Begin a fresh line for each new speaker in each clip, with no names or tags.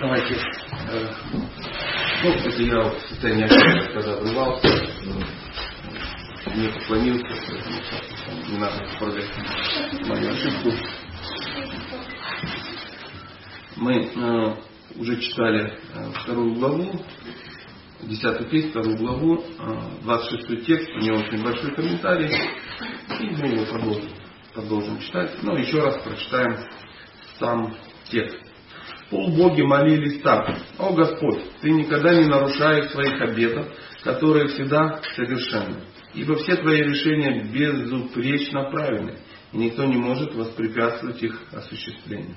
Давайте. Э, ну, это я в состоянии когда врывался, не поклонился, не надо исправлять мою ошибку. Мы э, уже читали э, вторую главу, десятую песнь, вторую главу, э, 26 текст, у него очень большой комментарий, и мы его продолжим, продолжим читать. Но еще раз прочитаем сам текст. Полбоги молились так. О Господь, Ты никогда не нарушаешь своих обетов, которые всегда совершенны. Ибо все Твои решения безупречно правильны, и никто не может воспрепятствовать их осуществлению.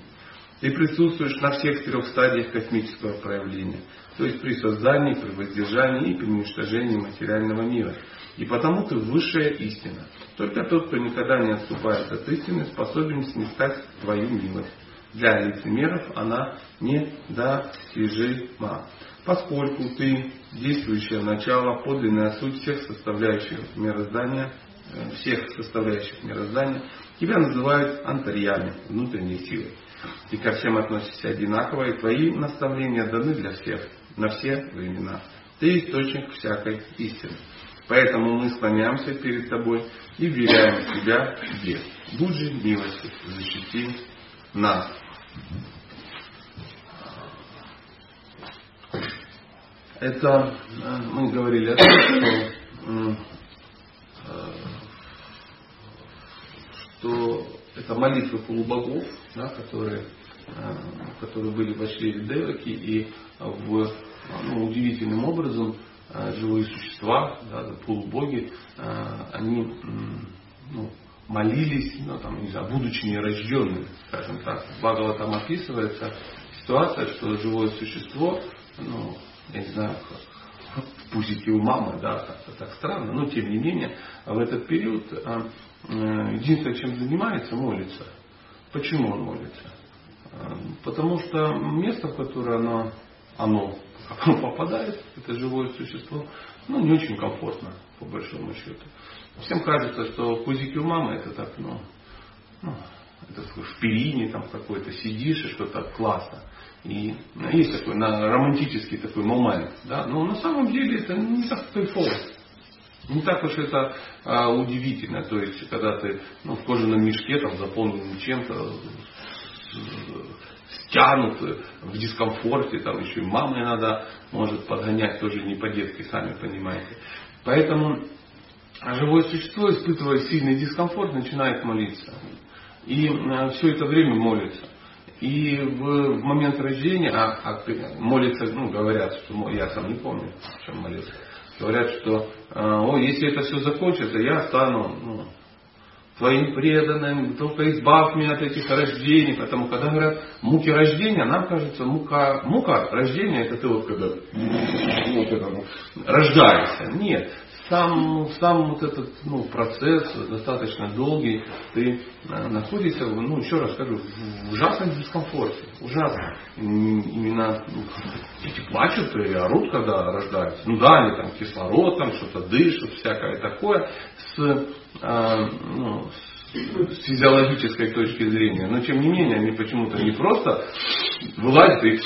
Ты присутствуешь на всех трех стадиях космического проявления, то есть при создании, при воздержании и при уничтожении материального мира. И потому ты высшая истина. Только тот, кто никогда не отступает от истины, способен снискать твою милость для лицемеров она недостижима. Поскольку ты действующее начало, подлинная суть всех составляющих мироздания, э, всех составляющих мироздания, тебя называют антарьями, внутренней силой. Ты ко всем относишься одинаково, и твои наставления даны для всех, на все времена. Ты источник всякой истины. Поэтому мы склоняемся перед тобой и вверяем тебя тебе. Будь же милостив, защити нас. Это э, мы говорили о том, что, э, что это молитвы полубогов, да, которые, э, которые были в Ашире Деваки, и в, ну, удивительным образом живые существа, да, полубоги, они ну, молились, ну, там, не знаю, будучи нерожденными, скажем так. В там описывается ситуация, что живое существо, ну, я не знаю, в пузике у мамы, да, как-то так странно, но тем не менее, в этот период э, единственное, чем занимается, молится. Почему он молится? А, потому что место, в которое оно, оно попадает, это живое существо, ну, не очень комфортно, по большому счету. Всем кажется, что пузики у мамы это так, ну, ну это в перине там какой-то сидишь и что-то классно. И ну, есть такой на, романтический такой момент. Да? Но на самом деле это не так кайфово. Не так уж это а, удивительно. То есть, когда ты ну, в кожаном мешке там заполнен чем-то, стянут в дискомфорте, там еще и мама иногда может подгонять, тоже не по-детски, сами понимаете. Поэтому живое существо, испытывая сильный дискомфорт, начинает молиться. И э, все это время молится. И в, момент рождения, а, а молится, ну, говорят, что я сам не помню, чем молился. Говорят, что э, о, если это все закончится, я стану ну, твоим преданным, только избавь меня от этих рождений. Потому когда говорят муки рождения, нам кажется, мука, мука рождения, это ты вот когда вот это, рождаешься. Нет, сам, сам вот этот ну, процесс достаточно долгий, ты э, находишься, ну, еще раз скажу, в ужасном дискомфорте. Ужасно. Именно ну, дети плачут и орут, когда рождаются. Ну да, они там кислород, там что-то дышат, всякое такое. С, э, ну, с физиологической точки зрения. Но тем не менее, они почему-то не просто вылазят и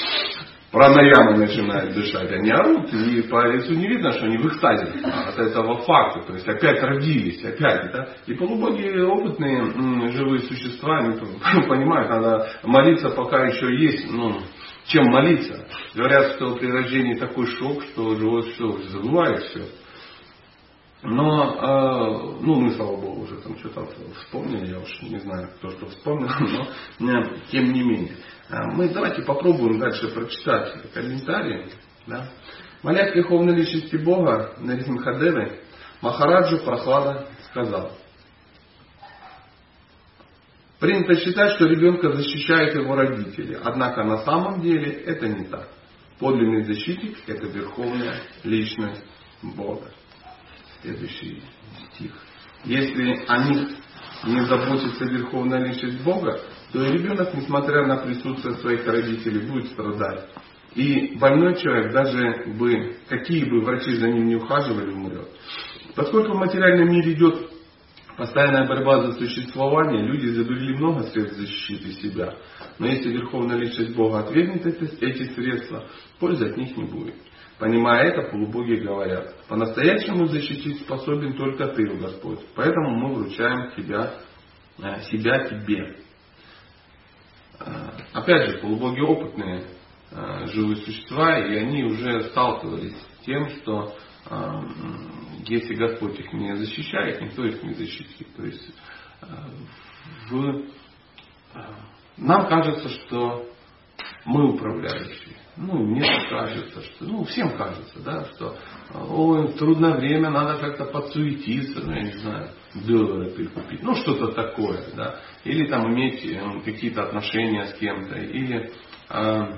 пранаямы начинают дышать, они орут, и по лицу не видно, что они в экстазе от этого факта. То есть опять родились, опять. Да? И полубоги опытные живые существа, они понимают, надо молиться, пока еще есть, ну, чем молиться. Говорят, что при рождении такой шок, что живое все забывает все. Но, э, ну, мы, слава богу, уже там что-то вспомнили, я уж не знаю, кто что вспомнил, но э, тем не менее. Э, мы давайте попробуем дальше прочитать комментарии. Да? Молясь Верховной Личности Бога на Нарисимхадеве, Махараджу Прохлада сказал, Принято считать, что ребенка защищают его родители, однако на самом деле это не так. Подлинный защитник – это Верховная Личность Бога. Следующий стих. Если о них не заботится Верховная Личность Бога, то ребенок, несмотря на присутствие своих родителей, будет страдать. И больной человек, даже бы, какие бы врачи за ним не ухаживали, умрет. Поскольку в материальном мире идет Постоянная борьба за существование, люди изобрели много средств защиты себя. Но если Верховная Личность Бога отвергнет эти средства, пользы от них не будет. Понимая это, полубоги говорят, по-настоящему защитить способен только Ты, Господь. Поэтому мы вручаем тебя, э, себя Тебе. Э, опять же, полубоги опытные э, живые существа, и они уже сталкивались с тем, что если Господь их не защищает, никто их не защитит. То есть в... нам кажется, что мы управляющие. Ну, мне кажется, что, ну, всем кажется, да, что ой, трудное время, надо как-то подсуетиться, ну, я не знаю, доллары ты купить, ну, что-то такое, да, или там иметь э, какие-то отношения с кем-то, или э,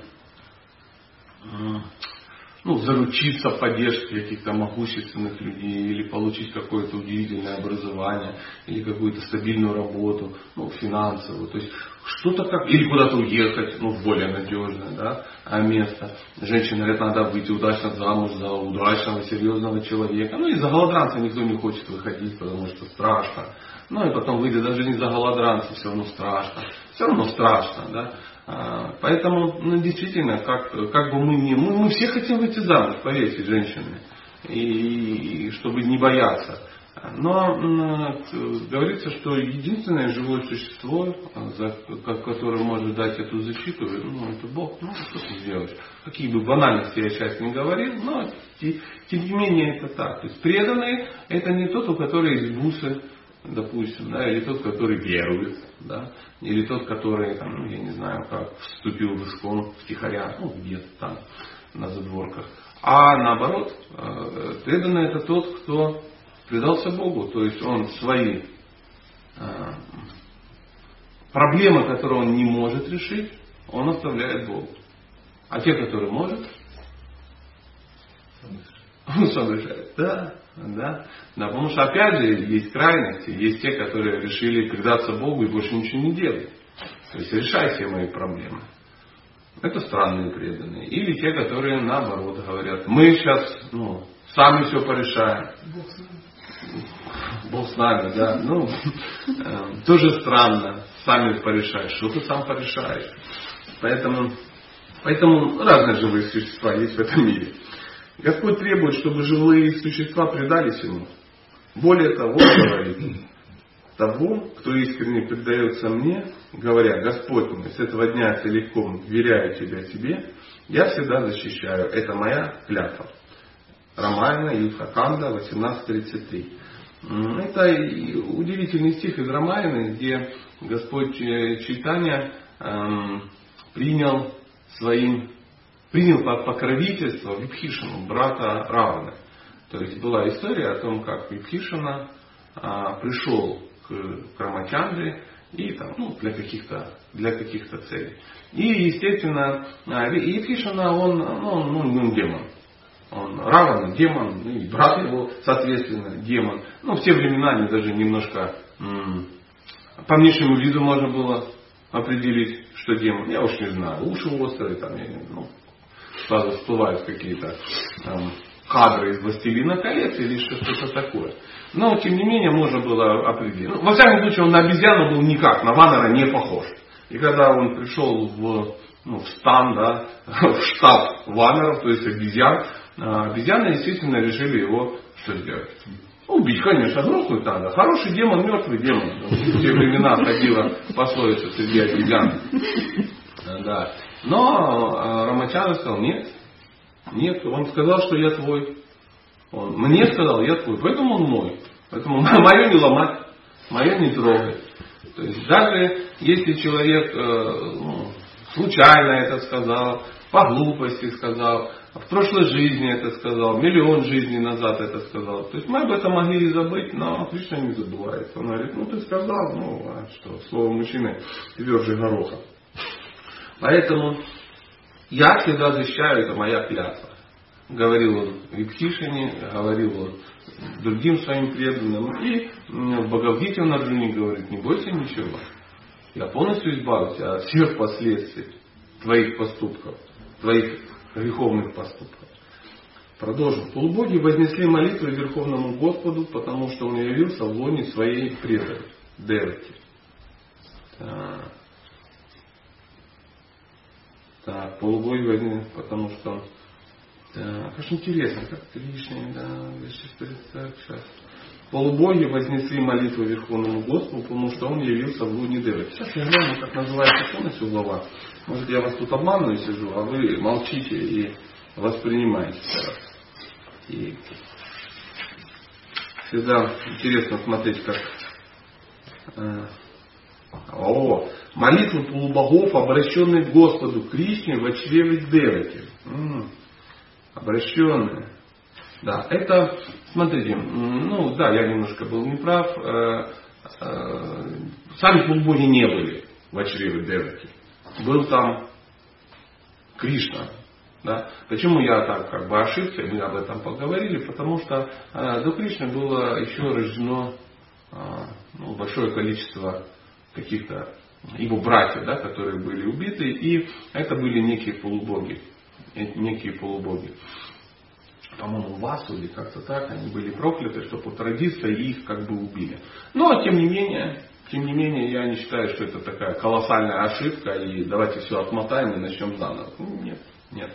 ну, заручиться поддержкой каких-то могущественных людей, или получить какое-то удивительное образование, или какую-то стабильную работу, ну, финансовую. То есть что-то как, или куда-то уехать, ну, в более надежное да, а место. Женщина говорит, надо выйти удачно замуж за удачного, серьезного человека. Ну, и за голодранца никто не хочет выходить, потому что страшно. Ну, и потом выйдет даже не за голодранца, все равно страшно. Все равно страшно, да. А, поэтому, ну, действительно, как, как бы мы не... Мы, мы все хотим выйти замуж, поверьте, женщины. И, и чтобы не бояться. Но говорится, что единственное живое существо, за, которое может дать эту защиту, ну, это Бог. Ну, что ты сделаешь? Какие бы банальности я сейчас не говорил, но тем не менее это так. То есть преданный это не тот, у которого есть бусы, допустим, да, или тот, который верует, да, или тот, который, там, ну, я не знаю, как вступил в искон втихаря, ну, где-то там, на задворках. А наоборот, э, преданный это тот, кто предался Богу, то есть он свои э, проблемы, которые он не может решить, он оставляет Богу. А те, которые может, он сам решает. Да, да. Да, потому что опять же есть крайности, есть те, которые решили предаться Богу и больше ничего не делать. То есть решай все мои проблемы. Это странные преданные. Или те, которые наоборот говорят, мы сейчас ну, сами все порешаем. Бог с нами, да. Ну, э, тоже странно. Сами порешаешь. Что ты сам порешаешь? Поэтому, поэтому разные живые существа есть в этом мире. Господь требует, чтобы живые существа предались Ему. Более того, говорит, того, кто искренне предается мне, говоря, Господь мой, с этого дня целиком веряю Тебя себе, я всегда защищаю. Это моя клятва. Рамайна, Юдхаканда, 18.33. Это удивительный стих из Рамайны, где Господь э, Чайтаня эм, принял своим принял под покровительство Випхишину, брата Равны. То есть была история о том, как Випхишина а, пришел к Крамачандре и там, ну, для каких-то для каких-то целей. И, естественно, а, Випхишина, он, ну, ну, он демон. Он Равана, демон, и брат его, соответственно, демон. Ну, в те времена они даже немножко м- по внешнему виду можно было определить, что демон. Я уж не знаю, уши острые, там, я ну, сразу всплывают какие-то там, кадры из «Властелина колец» или что-то такое. Но, тем не менее, можно было определить. Ну, во всяком случае, он на обезьяну был никак, на Ваннера не похож. И когда он пришел в, ну, в стан, да, в штаб Ваннеров, то есть обезьян, а, обезьяны, естественно, решили его что сделать? Убить, конечно, грохнуть надо. Хороший демон, мертвый демон. В те времена ходила пословица среди обезьян. Да. Но э, Рамачара сказал, нет, нет, он сказал, что я твой. Он мне сказал, я твой, поэтому он мой. Поэтому мое не ломать, мое не трогать. То есть даже если человек э, ну, случайно это сказал, по глупости сказал, в прошлой жизни это сказал, миллион жизней назад это сказал. То есть мы об этом могли забыть, но Кришна не забывает. Он говорит, ну ты сказал, ну а что, слово мужчины тверже гороха. Поэтому я всегда защищаю, это моя клятва. Говорил он Випхишине, говорил он другим своим преданным. И в Бхагавдите он Арджуне говорит, не бойся ничего. Я полностью избавлюсь от всех последствий твоих поступков, твоих греховных поступков. Продолжим. Полубоги вознесли молитвы Верховному Господу, потому что Он явился в лоне своей преданной, Девати. Так. Так, полубоги вознесли, потому что так, аж интересно, как Кришна, да, так, сейчас. Полубоги вознесли молитву Верховному Господу, потому что Он явился в луне Девы. Сейчас я гляну, как называется полностью глава. Может, я вас тут обманываю сижу, а вы молчите и воспринимаете. И всегда интересно смотреть, как... О, молитвы полубогов, обращенные к Господу Кришне в чреве Девати. Обращенные. Да, это, смотрите, ну да, я немножко был неправ. Э, э, сами полубоги не были в чреве Девати. Был там Кришна, да? Почему я так как бы ошибся, мы об этом поговорили, потому что э, до Кришны было еще рождено э, ну, большое количество каких-то его братьев, да, которые были убиты, и это были некие полубоги. Некие полубоги. По-моему, Васу или как-то так, они были прокляты, что по традиции их как бы убили. Но, тем не менее, тем не менее, я не считаю, что это такая колоссальная ошибка, и давайте все отмотаем и начнем заново. Нет, нет.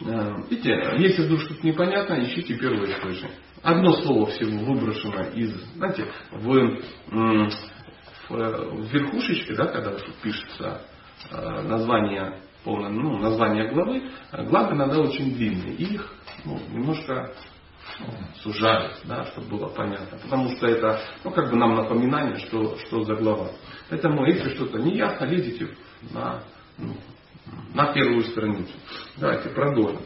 Э, видите, если вдруг что-то непонятно, ищите первый источник. Одно слово всего выброшено из, знаете, в, в, в верхушечке, да, когда тут пишется э, название, полное, ну, название главы, главы иногда очень длинные. И их ну, немножко ну, сужают, да, чтобы было понятно. Потому что это, ну, как бы нам напоминание, что, что за глава. Поэтому, если что-то не ясно, лезете на, ну, на первую страницу. Давайте продолжим.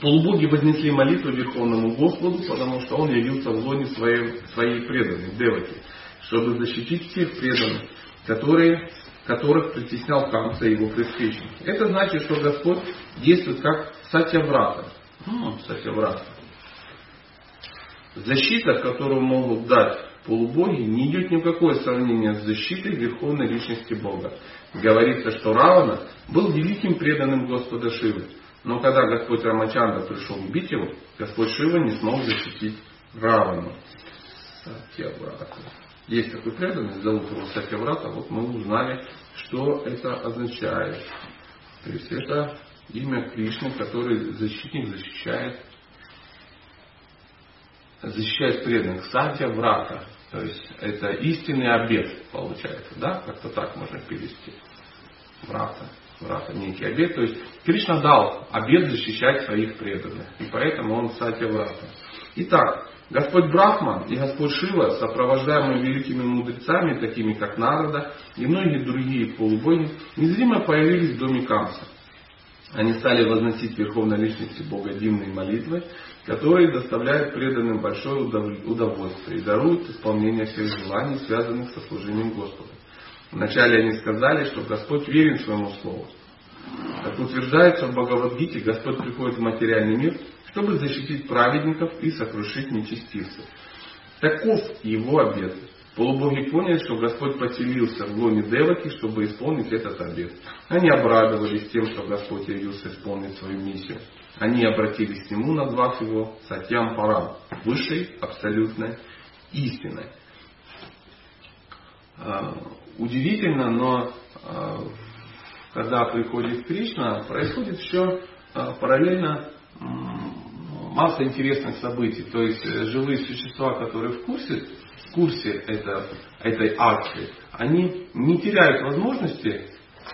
Полубоги вознесли молитву Верховному Господу, потому что Он явился в лоне своей, своей преданной, Девати, чтобы защитить всех преданных, которые, которых притеснял Камса и его предшественник. Это значит, что Господь действует как Сатьяврата. Ну, Сатьяврата. Защита, которую могут дать полубоги, не идет ни в какое сравнение с защитой Верховной Личности Бога. Говорится, что Равана был великим преданным Господа Шивы. Но когда Господь Рамачанда пришел убить его, Господь Шива не смог защитить Равану. Сатьяврата. Есть такой преданный, зовут его Сатьяврата. Вот мы узнали, что это означает. То есть это имя Кришны, который защитник защищает защищает преданных. Сатья врата. То есть это истинный обед получается, да? Как-то так можно перевести. Врата. Врата, некий обед. То есть Кришна дал обед защищать своих преданных. И поэтому он Сатья Врата. Итак, Господь Брахман и Господь Шива, сопровождаемые великими мудрецами, такими как Нарада и многие другие полубоги, незримо появились в доме Камса. Они стали возносить Верховной Личности Бога дивной молитвой, которые доставляют преданным большое удовольствие и даруют исполнение всех желаний, связанных со служением Господа. Вначале они сказали, что Господь верен своему Слову. Как утверждается в Бхагавадгите, Господь приходит в материальный мир, чтобы защитить праведников и сокрушить нечестивцев. Таков его обет. Полубоги поняли, что Господь поселился в лоне Деваки, чтобы исполнить этот обет. Они обрадовались тем, что Господь явился исполнить свою миссию. Они обратились к Нему, назвав Его Сатьям Парам, высшей абсолютной истиной. А, удивительно, но а, когда приходит Кришна, происходит еще а, параллельно масса интересных событий. То есть э, живые существа, которые в курсе, в курсе это, этой акции, они не теряют возможности,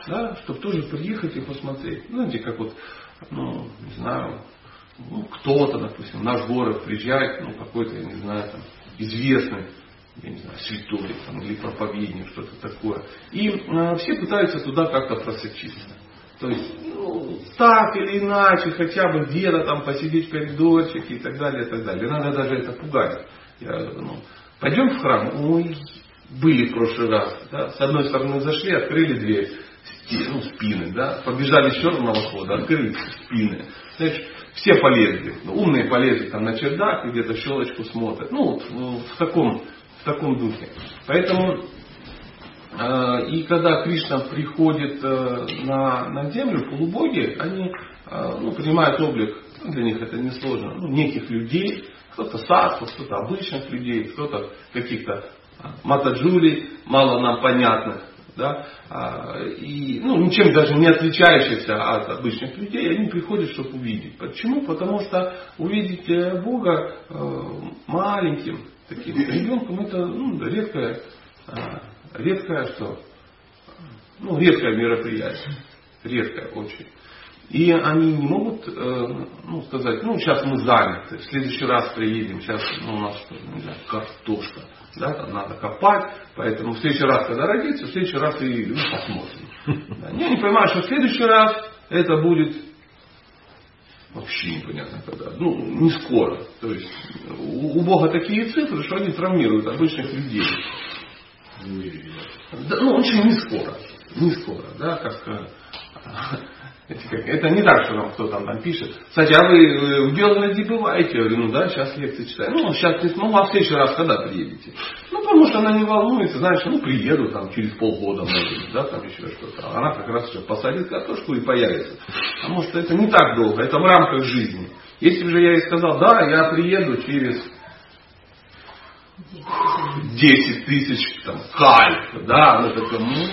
да, чтобы тоже приехать и посмотреть. Знаете, как вот ну, не знаю, ну, кто-то, допустим, наш город приезжает, ну, какой-то, я не знаю, там, известный, я не знаю, святой там, или проповедник, что-то такое. И э, все пытаются туда как-то просочиться. То есть, ну, так или иначе, хотя бы где-то там посидеть в коридорчике и так далее, и так далее. Надо даже это пугать. Я, ну, пойдем в храм, ой, были в прошлый раз. Да? С одной стороны зашли, открыли дверь ну, спины, да, побежали с черного хода, открыли спины. Знаешь, все полезли. Умные полезли там на чердак и где-то щелочку смотрят. Ну, в, таком, в таком духе. Поэтому э, и когда Кришна приходит на, на землю, полубоги, они ну, принимают облик, ну, для них это несложно, ну, неких людей, кто-то садху, кто-то обычных людей, кто-то каких-то матаджули, мало нам понятных, да, и ну, ничем даже не отличающихся от обычных людей, они приходят, чтобы увидеть. Почему? Потому что увидеть Бога маленьким, таким ребенком, это ну, редкое, редкое что? Ну, редкое мероприятие. Редкое очень. И они не могут э, ну, сказать, ну сейчас мы заняты, в следующий раз приедем, сейчас ну, у нас что, не знаю, картошка, да, там надо копать, поэтому в следующий раз, когда родится, в следующий раз и ну, посмотрим. Да. Не, они понимают, что в следующий раз это будет вообще непонятно когда. Ну, не скоро. То есть у, у Бога такие цифры, что они травмируют обычных людей. Да, ну, очень не скоро. Не скоро, да, как э, это не так, что нам кто там, там пишет. Кстати, а вы э, в Белгороде бываете? Я говорю, ну да, сейчас лекции читаю. Ну, сейчас не смогу, а в следующий раз когда приедете? Ну, потому что она не волнуется, знаешь, ну, приеду там через полгода, может быть, да, там еще что-то. А она как раз еще посадит картошку и появится. Потому что это не так долго, это в рамках жизни. Если же я ей сказал, да, я приеду через 10 тысяч там, кальп, да, она такая, ну,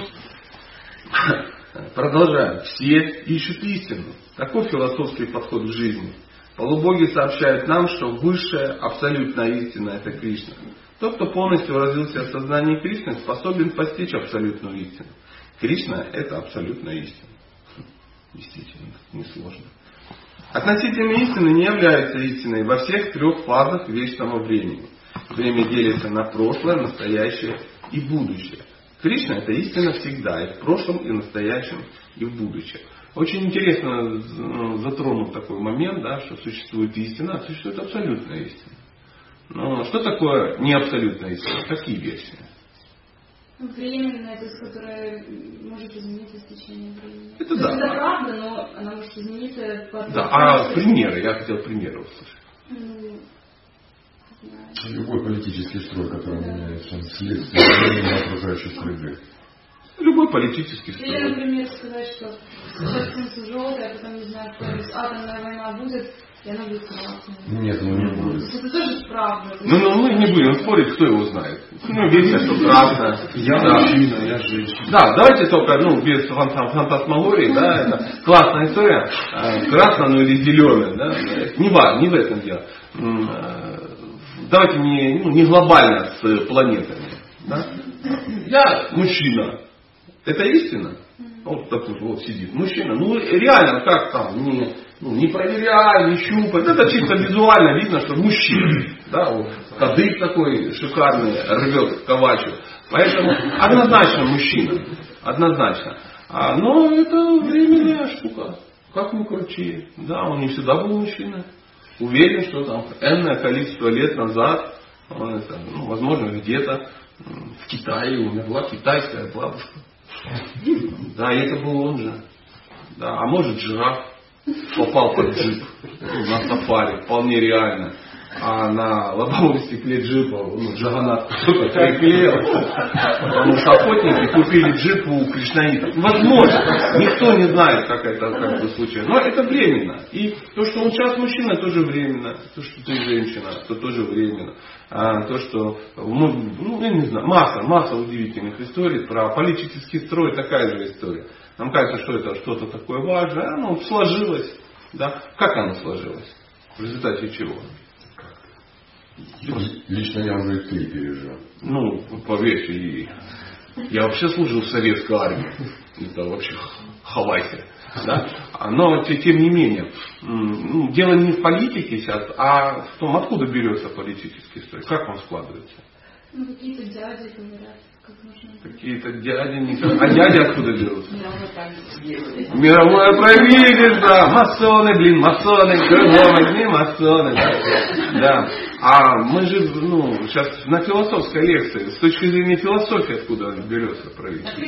Продолжаем. Все ищут истину. Такой философский подход к жизни. Полубоги сообщают нам, что высшая абсолютная истина это Кришна. Тот, кто полностью развился в сознании Кришны, способен постичь абсолютную истину. Кришна это абсолютная истина. Действительно, несложно. Относительная истина не является истиной во всех трех фазах вечного времени. Время делится на прошлое, настоящее и будущее. Кришна это истина всегда, и в прошлом, и в настоящем, и в будущем. Очень интересно ну, затронул такой момент, да, что существует истина, а существует абсолютная истина. Но что такое не абсолютная истина? Какие версии?
Ну, временная, то есть, которая может измениться с течением времени.
Это да.
Это правда, но она может измениться
по Да, а примеры, я хотел примеры услышать.
Любой политический строй, который меняется, он следствие изменения окружающей среды.
Любой политический строй.
Или, например, сказать, что сейчас солнце желтое, а потом, не знаю, какая-нибудь атомная война будет, и она будет красной.
Нет, ну не будет.
Это тоже правда.
Ну, ну мы не будем спорить, кто его знает. Ну, версия, что красная.
Я да. мужчина, я женщина.
Да, давайте только, ну, без фантасмагории, да, это классная история. Э, красная, ну или зеленая, да. Не, в, не в этом дело давайте не, ну, не глобально с планетами. Да? Я мужчина. Это истина? Вот, допустим, вот сидит мужчина. Ну, реально, как там, не, ну, не проверяй, не щупай. Это чисто визуально видно, что мужчина. Да, вот, кадык такой шикарный, рвет ковачу. Поэтому однозначно мужчина. Однозначно. А, но это временная штука. Как ни крути. Да, он не всегда был мужчиной уверен, что там энное количество лет назад, он это, ну, возможно, где-то в Китае умерла китайская бабушка. Да, это был он же. Да, а может жираф попал под джип на сафари, вполне реально а на лобовом стекле джипа ну, Джаганат кто-то приклеил. Потому что охотники купили джип у кришнаитов. Возможно, никто не знает, как это как бы случилось. Но это временно. И то, что он сейчас мужчина, тоже временно. То, что ты женщина, то тоже временно. А то, что, ну, ну, я не знаю, масса, масса удивительных историй про политический строй, такая же история. Нам кажется, что это что-то такое важное, оно сложилось. Да? Как оно сложилось? В результате чего?
Лично я уже и ты пережил.
Ну, поверьте, и я вообще служил в советской армии. Это вообще хавайте. Да? Но тем не менее, ну, дело не в политике сейчас, а в том, откуда берется политический строй, как он складывается.
Ну, какие-то дяди говорят.
Какие-то дяди не А дяди откуда берутся? Мировое правительство, масоны, блин, масоны, кругом не масоны. Да. А мы же, ну, сейчас на философской лекции, с точки зрения философии, откуда берется правительство?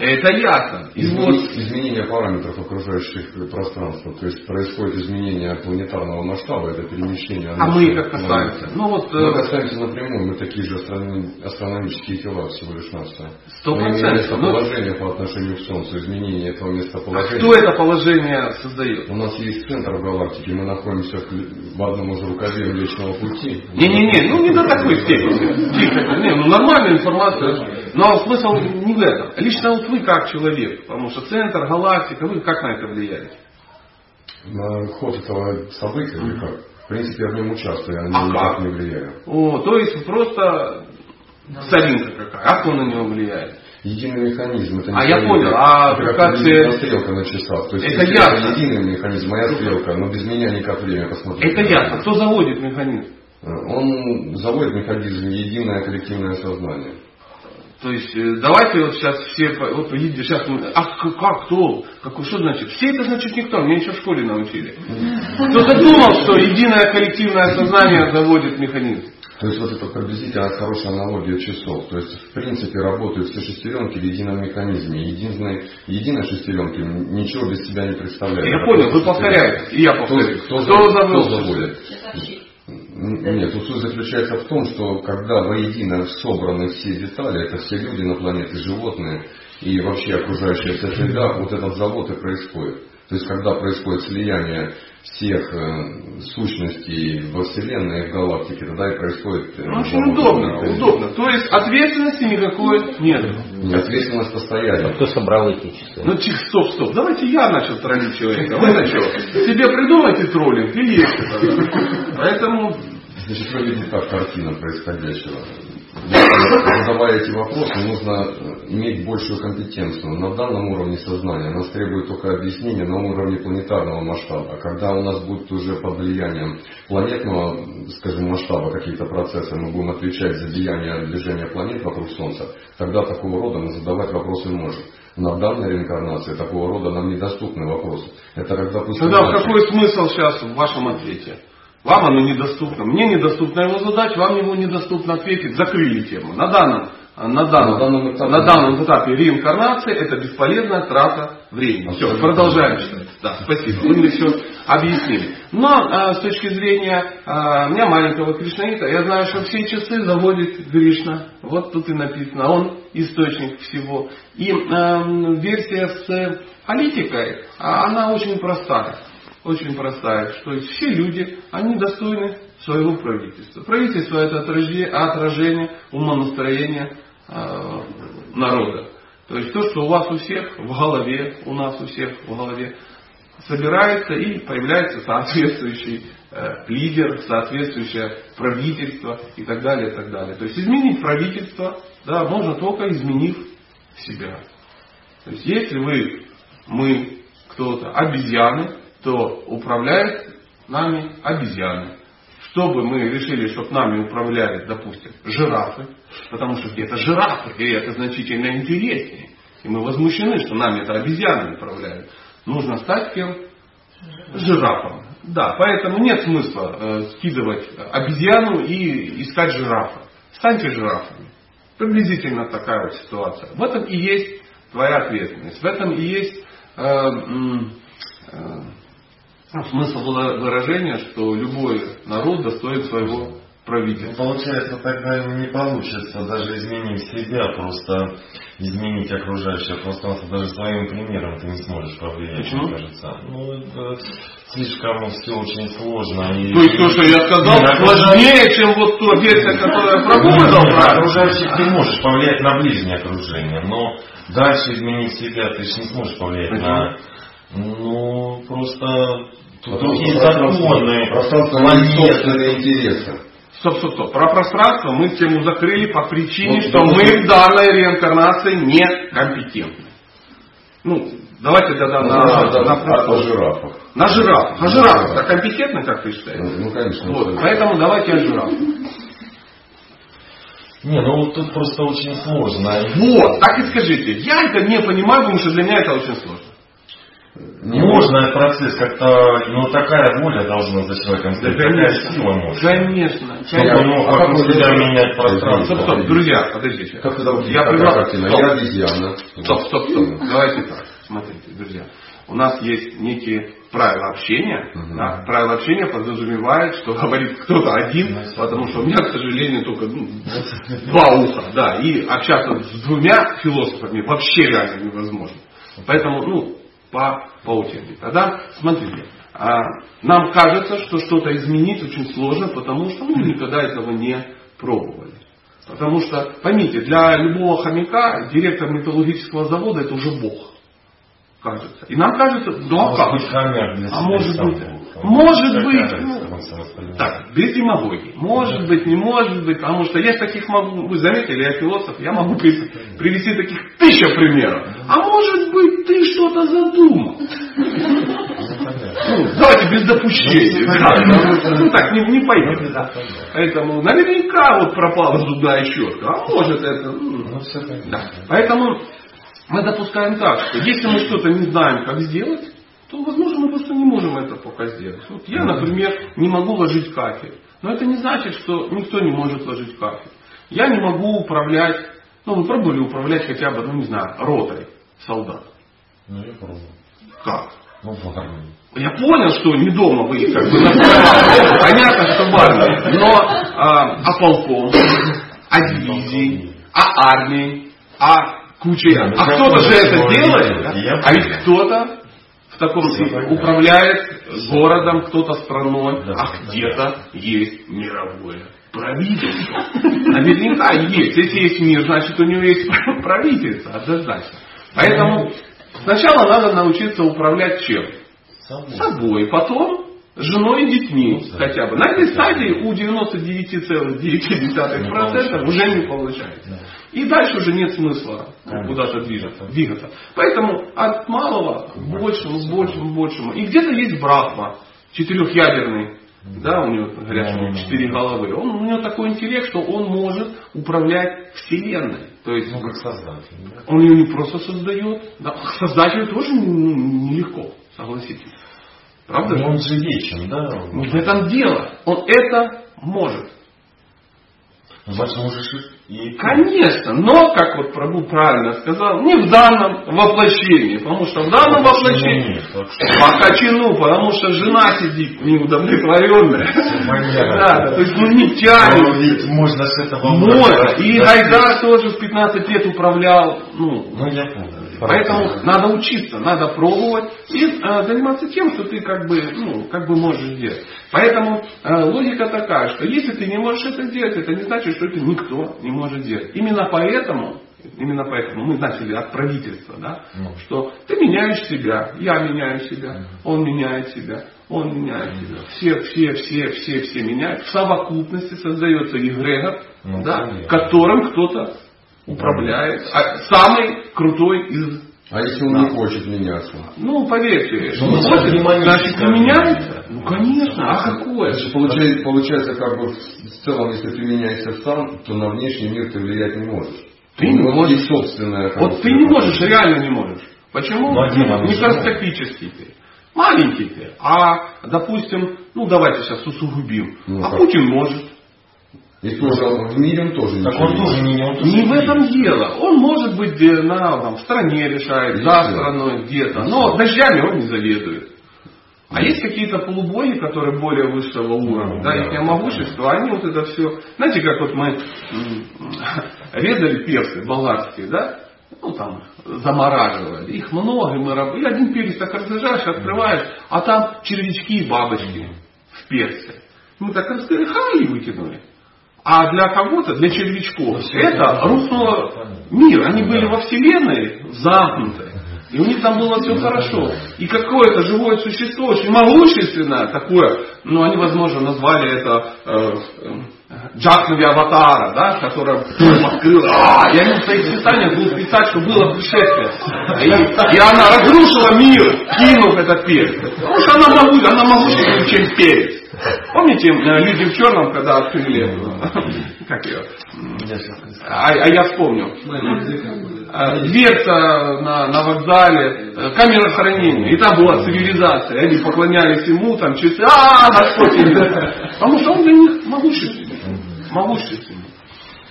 Это ясно.
Изменение, изменение параметров окружающих пространства. То есть происходит изменение планетарного масштаба, это перемещение.
А мы как касаемся?
Ну вот, мы э, касаемся напрямую, мы такие же астрономические тела всего, лишь навсего.
Сто процентов. Ну,
местоположение по отношению к Солнцу, изменение этого
а
местоположения.
кто это положение создает?
У нас есть центр в галактике, мы находимся в в одном из рукаве Млечного Пути.
Не-не-не, ну не до такой степени. Не, ну нормальная информация. Но смысл не в этом. Лично вот вы как человек, потому что центр, галактика, вы как на это влияете?
На ход этого события, или как? В принципе, я в нем участвую, я на
А
него
как?
никак не влияю.
О, то есть просто старинка какая. А кто на него влияет?
Единый механизм. Это не
А я понял, а
это как
как ты-
стрелка на часах. То есть
Это ясно.
единый механизм, моя стрелка, но без меня никак время посмотреть.
Это ясно. Кто заводит механизм?
Он заводит механизм единое коллективное сознание.
То есть э, давайте вот сейчас все, вот видите, сейчас мы, а как, кто, какой, что значит? Все это значит никто, меня еще в школе научили. Кто-то думал, что единое коллективное сознание заводит механизм.
То есть вот это приблизительно хорошая аналогия часов. То есть в принципе работают все шестеренки в едином механизме. Единой, единой шестеренки ничего без себя не представляет.
Я понял, вы повторяете, и я
Кто,
повторю.
кто? Кто
заводит?
заводит? Н- Нет, тут суть заключается в том, что когда воедино собраны все детали, это все люди на планете, животные и вообще окружающая вся среда, вот этот завод и происходит. То есть когда происходит слияние всех э, сущностей во Вселенной, в галактике, тогда и происходит... э,
Ну, Очень удобно,
механизм.
удобно. То есть ответственности никакой нет.
Не, Ответственность постоянно.
Кто собрал эти часы?
Ну, чих, стоп, стоп. Давайте я начал троллить человека. Вы начал. Себе придумайте троллинг и тогда. Поэтому
Значит, выглядит так картина происходящего. Задавая эти вопросы, нужно иметь большую компетенцию. На данном уровне сознания нас требует только объяснение на уровне планетарного масштаба. Когда у нас будет уже под влиянием планетного, скажем, масштаба какие-то процессы, мы будем отвечать за деяния движения планет вокруг Солнца, тогда такого рода мы задавать вопросы можем. На данной реинкарнации такого рода нам недоступны вопросы. Это как, допустим,
тогда
мальчик-
какой смысл сейчас в вашем ответе? Вам оно недоступно. Мне недоступно его задать, вам его недоступно ответить. Закрыли тему. На данном, на данном,
На данном этапе.
на данном этапе реинкарнации это бесполезная трата времени. Все, продолжаем читать. Да, спасибо. Вы мне все объяснили. Но э, с точки зрения э, меня маленького Кришнаита, я знаю, что все часы заводит Кришна. Вот тут и написано. Он источник всего. И э, версия с политикой, а она очень простая очень простая, что все люди, они достойны своего правительства. Правительство это отражение, отражение умонастроения э, народа. То есть то, что у вас у всех в голове, у нас у всех в голове, собирается и появляется соответствующий э, лидер, соответствующее правительство и так далее, и так далее. То есть изменить правительство да, можно только изменив себя. То есть если вы, мы, кто-то, обезьяны, то управляют нами обезьяны. Чтобы мы решили, чтобы нами управляли, допустим, жирафы, потому что где-то жирафы, и это значительно интереснее. И мы возмущены, что нами это обезьяны управляют. Нужно стать кем? Жирафом. Да, поэтому нет смысла э, скидывать обезьяну и искать жирафа. Станьте жирафами. Приблизительно такая вот ситуация. В этом и есть твоя ответственность. В этом и есть э, э, ну, смысл выражения, что любой народ достоин своего правительства.
Получается, тогда не получится даже изменить себя, просто изменить окружающее пространство. Даже своим примером ты не сможешь повлиять,
Почему?
мне кажется. Ну, это слишком все очень сложно. И...
То есть то, что я сказал, сложнее, чем вот та версия, которая дал
На
правильно.
окружающих ты можешь повлиять на ближнее окружение, но дальше изменить себя ты же не сможешь повлиять на... Ну, просто... Тут другие
пространство-
законы,
Пространство собственные интересы.
Стоп, стоп, стоп. Про пространство мы тему закрыли по причине,
Вот,
что
да,
мы в данной реинкарнации некомпетентны. Ну, давайте тогда на,
Ну, да,
на,
да, о жирафах.
на жирафах. А жирафы-то компетентны, как ты считаешь?
Ну, ну, конечно.
Вот,
это-
поэтому давайте о жирафах.
Не, ну вот тут просто очень сложно.
Вот, так и скажите. Я это не понимаю, потому что для меня это очень сложно.
Не
Можно этот процесс как-то, ну такая воля должна за человеком стоять, такая сила может.
Конечно.
Чтобы он мог
а как
вокруг себя
это-
менять пространство.
Стоп, стоп, друзья, подождите.
Как это будет
Я
картина?
Стоп.
Я обезьяна.
Стоп, стоп, стоп. Давайте так. Смотрите, друзья. У нас есть некие правила общения.
Мгм.
Да, правила общения подразумевает, что говорит кто-то один, потому что у меня, к сожалению, только ну, два уха. Да, и общаться с двумя философами вообще реально невозможно. Поэтому, ну, по, по очереди. Тогда, смотрите, а, нам кажется, что что-то изменить очень сложно, потому что мы никогда этого не пробовали. Потому что, поймите, для любого хомяка директор металлургического завода это уже бог. Кажется. И нам кажется, ну а как? А может быть, может быть,
воспринимает?
Так, без демагогии. Может быть, не может быть, потому что я таких могу, вы заметили, я философ, я могу при- привести таких тысяча примеров. А может быть, ты что-то задумал. Ну, давайте без допущений. Да. Ну так, не, не пойдет. да. Поэтому наверняка вот пропала зубная щетка. А может это... ну,
Ну,
да. Поэтому мы допускаем так, что если мы что-то не знаем, как сделать, то, возможно, мы просто не можем это пока сделать. Вот я, например, не могу ложить кафель. Но это не значит, что никто не может ложить кафель. Я не могу управлять, ну вы пробовали управлять хотя бы, ну не знаю, ротой солдат.
Ну, я пробовал.
Как?
Ну, в армии.
Я понял, что не дома вы как бы. Понятно, что в армии. Но а, а полком, а дивизией, а армией, а кучей.
Да, ну,
А кто-то же это делает. А ведь кто-то в таком
понятно.
управляет городом, кто-то страной,
Да,
а
да.
где-то есть мировое правительство. Наверняка есть. Если есть мир, значит у него есть правительство, однозначно. Поэтому сначала надо научиться управлять чем?
Собой.
собой, потом женой и детьми
Ну,
хотя бы. На этой стадии у 99,9% уже не получается.
Да.
И дальше уже нет смысла куда-то двигаться. двигаться. Поэтому от малого к большему, к большему, к большему. И где-то есть Брахма, четырехъядерный, да, у него говорят, что у него четыре головы. Он, у него такой интеллект, что он может управлять Вселенной. То есть
Ну, как создатель. да.
он ее не просто создает, да, создать ее тоже ну, нелегко, согласитесь. Правда же?
Ну, Он же вечен, да?
Ну, в этом дело. Он это может.
Ну, Значит, можешь и...
Конечно, но, как вот Прабу правильно сказал, не в данном воплощении. Потому что в данном
Ну,
воплощении
нет, так что-
по качану, потому что жена сидит неудовлетворенная. Да, то есть ну не
Ну,
тянет.
ведь можно с этого...
Можно. И
Да,
Гайдар тоже в 15 лет управлял, ну,
Ну, я понял.
Поэтому надо учиться, надо пробовать и э, заниматься тем, что ты как бы, ну, как бы можешь делать. Поэтому э, логика такая, что если ты не можешь это делать, это не значит, что это никто не может делать. Именно поэтому, именно поэтому мы начали от правительства, да,
Ну.
что ты меняешь себя, я меняю себя, он меняет себя, он меняет себя. Все, все, все, все, все меняют. В совокупности создается эгрегор,
Ну,
да,
конечно.
которым кто-то управляет. А самый крутой из
А если он не хочет меняться?
ну, поверьте,
Ну,
не
ну,
хочет, значит, не меняется. Ну, конечно, а какое?
Значит, получается, получается, как бы в целом, если ты меняешься сам, то на внешний мир ты влиять не можешь.
Ты не можешь.
есть собственная
Вот ты не можешь, реально не можешь. Почему?
Ну,
Микроскопический ты. Маленький ты. А, допустим, ну давайте сейчас усугубим.
Ну,
а
как?
Путин может.
И тоже в мире он тоже
Так он
не
тоже не... он тоже
Не в этом дело. Он может быть на, там, в стране решает, за страной где-то. Но дождями он не заведует. А есть какие-то полубоги, которые более высшего уровня,
Ну,
да,
да.
их могущество, они вот это все, знаете, как вот мы резали перцы болгарские, да, ну там замораживали, их много, и мы раб- и один перец так разряжаешь, открываешь, а там червячки и бабочки в перце. Мы так раскрыли, ха, и выкинули. А для кого-то, для червячков, это рухнуло мир. Они были во Вселенной замкнуты. И у них там было все хорошо. И какое-то живое существо, очень могущественное такое, ну они, возможно, назвали это э, э, Джакнови Аватара, да, которое открыло. А, и они в своих писаниях будут писать, что было пришествие. И, и она разрушила мир, кинув этот перец. Потому что она могущественнее, чем перец. Помните, э, люди в черном, когда открыли, как ее, а, а я вспомнил. А, Дверца на, на вокзале, э, камера хранения. И там была цивилизация. Они поклонялись ему, там часы, а, Господь. Потому что он для них могущественный. Могущественный.